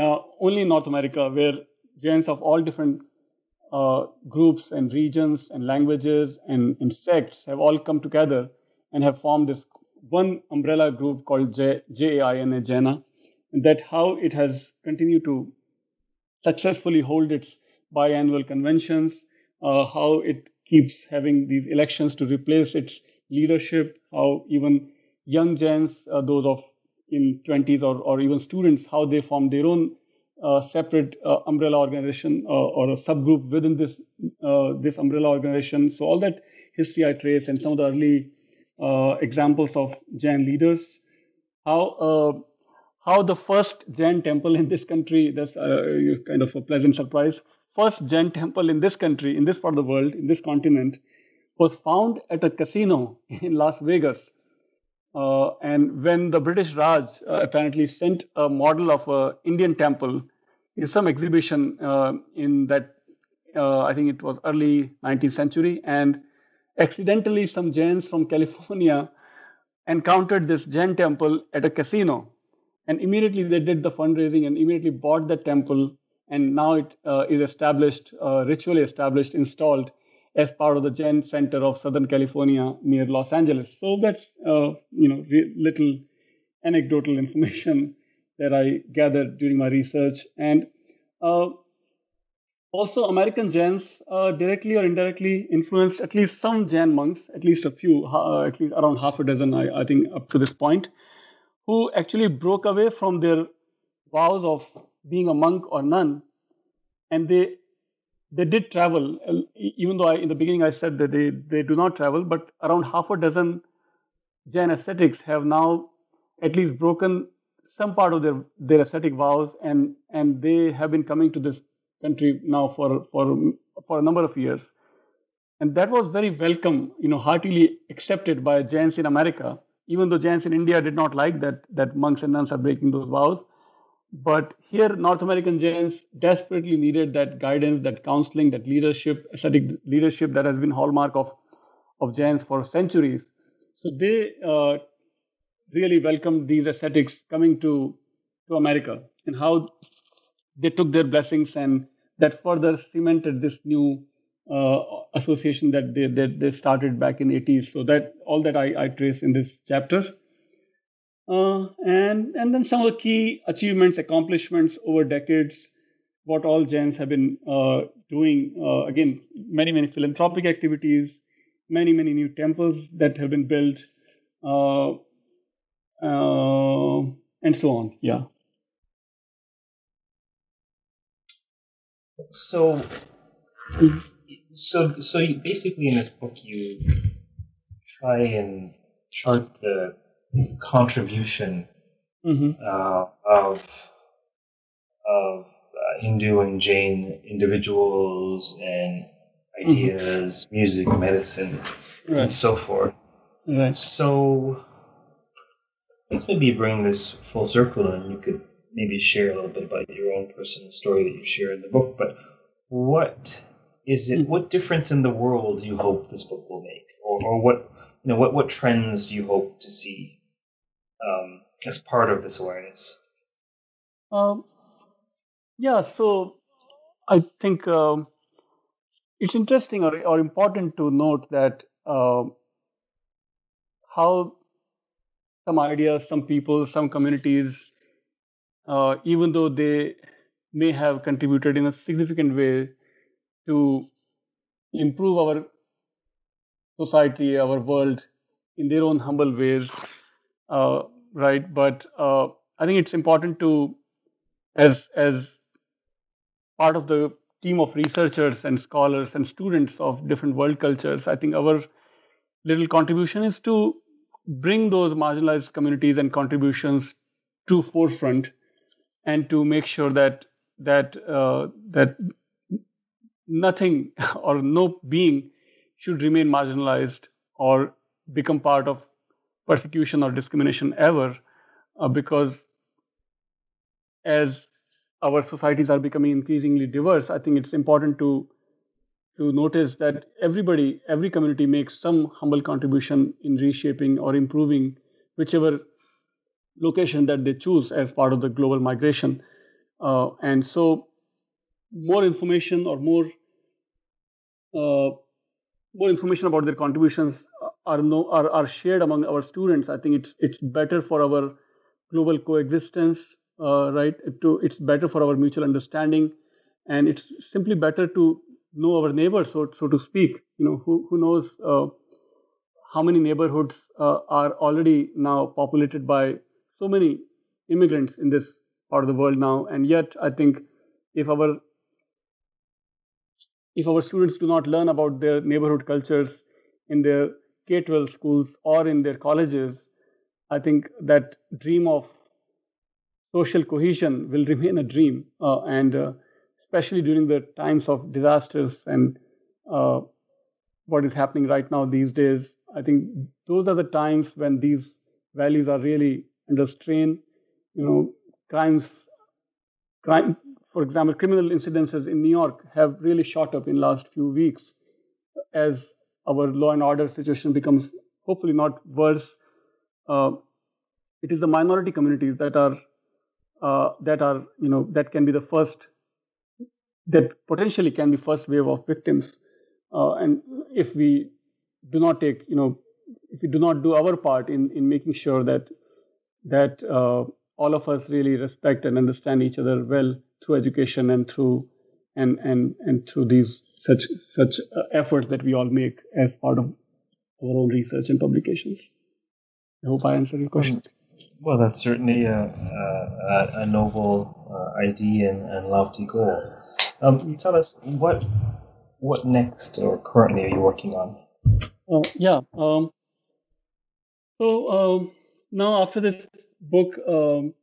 uh, only in North America, where Jains of all different uh, groups and regions and languages and, and sects have all come together and have formed this one umbrella group called J- JAINA, JANA, and that how it has continued to successfully hold its biannual conventions, uh, how it keeps having these elections to replace its leadership, how even young Jains, uh, those of in 20s or, or even students, how they form their own uh, separate uh, umbrella organization uh, or a subgroup within this uh, this umbrella organization. So all that history I trace and some of the early uh, examples of Jain leaders, how how the first Jain temple in this country, that's kind of a pleasant surprise. First Jain temple in this country, in this part of the world, in this continent, was found at a casino in Las Vegas. Uh, and when the British Raj uh, apparently sent a model of an Indian temple in some exhibition uh, in that, uh, I think it was early 19th century, and accidentally some Jains from California encountered this Jain temple at a casino. And immediately they did the fundraising and immediately bought the temple. And now it uh, is established, ritually established, installed as part of the Jain Center of Southern California near Los Angeles. So that's uh, you know re- little anecdotal information that I gathered during my research, and uh, also American Jains uh, directly or indirectly influenced at least some Jain monks, at least a few, uh, at least around half a dozen, I, I think, up to this point, who actually broke away from their vows of being a monk or nun, and they they did travel, uh, even though I, in the beginning I said that they, they do not travel, but around half a dozen Jain ascetics have now at least broken some part of their, their ascetic vows, and, and they have been coming to this country now for, for, for a number of years. And that was very welcome, you know, heartily accepted by Jains in America, even though Jains in India did not like that, that monks and nuns are breaking those vows. But here, North American Jains desperately needed that guidance, that counseling, that leadership, ascetic leadership that has been hallmark of, of Jains for centuries. So they uh, really welcomed these ascetics coming to, to America and how they took their blessings and that further cemented this new uh, association that they, that they started back in 80s. So that all that I, I trace in this chapter. Uh, and, and then some of the key achievements, accomplishments over decades, what all Jains have been uh, doing. Uh, again, many, many philanthropic activities, many, many new temples that have been built, uh, uh, and so on. Yeah. So, so, so basically in this book you try and chart the contribution mm-hmm. uh, of of uh, Hindu and Jain individuals and ideas, mm-hmm. music, medicine, right. and so forth. Right. So let's maybe bring this full circle, and you could maybe share a little bit about your own personal story that you share in the book. But what is it? Mm-hmm. What difference in the world do you hope this book will make, or, or what you know? What what trends do you hope to see um, as part of this awareness? Um, yeah, so I think um, it's interesting or, or important to note that uh, how some ideas, some people, some communities, uh, even though they may have contributed in a significant way to improve our society, our world in their own humble ways, uh, right? But uh, I think it's important to, as as part of the team of researchers and scholars and students of different world cultures, I think our little contribution is to bring those marginalized communities and contributions to forefront and to make sure that that uh, that nothing or no being should remain marginalized or become part of persecution or discrimination ever uh, because as our societies are becoming increasingly diverse i think it's important to to notice that everybody every community makes some humble contribution in reshaping or improving whichever location that they choose as part of the global migration. Uh, and so more information or more uh, more information about their contributions are no are, are shared among our students, I think it's it's better for our global coexistence, uh, right? To it's better for our mutual understanding, and it's simply better to know our neighbors, so so to speak. You know, who who knows uh, how many neighborhoods uh, are already now populated by so many immigrants in this part of the world now, and yet I think if our if our students do not learn about their neighborhood cultures in their K-12 schools or in their colleges, I think that dream of social cohesion will remain a dream, uh, and uh, especially during the times of disasters and uh, what is happening right now these days. I think those are the times when these values are really under strain. You know, crimes, crime, for example, criminal incidences in New York have really shot up in last few weeks as our law and order situation becomes hopefully not worse. Uh, it is the minority communities that are uh, that are you know that can be the first that potentially can be first wave of victims. Uh, and if we do not take you know if we do not do our part in in making sure that that uh, all of us really respect and understand each other well through education and through and and and through these such such uh, efforts that we all make as part of our own research and publications. I hope I answered your question. Well, that's certainly a, a, a noble uh, idea and, and, lofty goal. Um, you tell us what what next or currently are you working on? Uh, yeah. Um, so um, now after this book, um,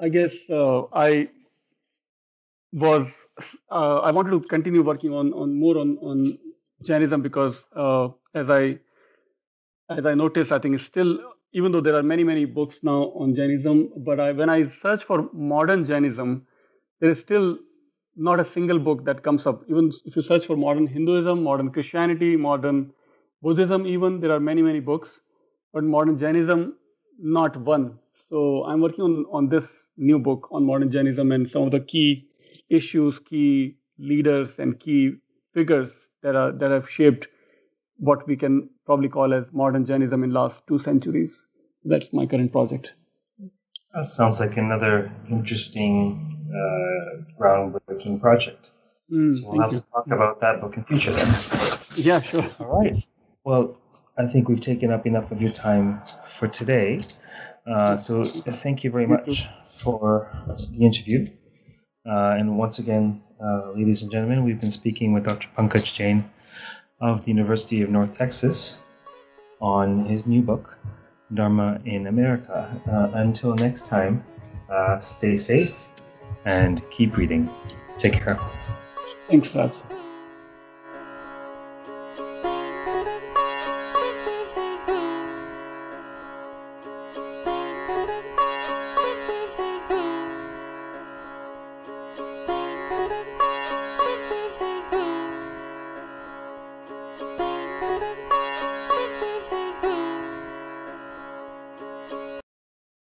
I guess uh, I was uh, I wanted to continue working on on more on on Jainism because uh, as I as I noticed, I think it's still even though there are many many books now on Jainism, but I, when I search for modern Jainism, there is still not a single book that comes up. Even if you search for modern Hinduism, modern Christianity, modern Buddhism, even there are many many books, but modern Jainism, not one. So I'm working on on this new book on modern Jainism and some of the key issues, key leaders, and key figures that are that have shaped what we can probably call as modern Jainism in last two centuries. That's my current project. That sounds like another interesting, uh, groundbreaking project. Mm, so we'll have you. to talk about that book in future then. Yeah, sure. All right. Well, I think we've taken up enough of your time for today. Uh, so thank you very much for the interview. Uh, and once again, uh, ladies and gentlemen, we've been speaking with Dr. Pankaj Jain of the University of North Texas on his new book, Dharma in America. Uh, until next time, uh, stay safe and keep reading. Take care. Thanks, Raj.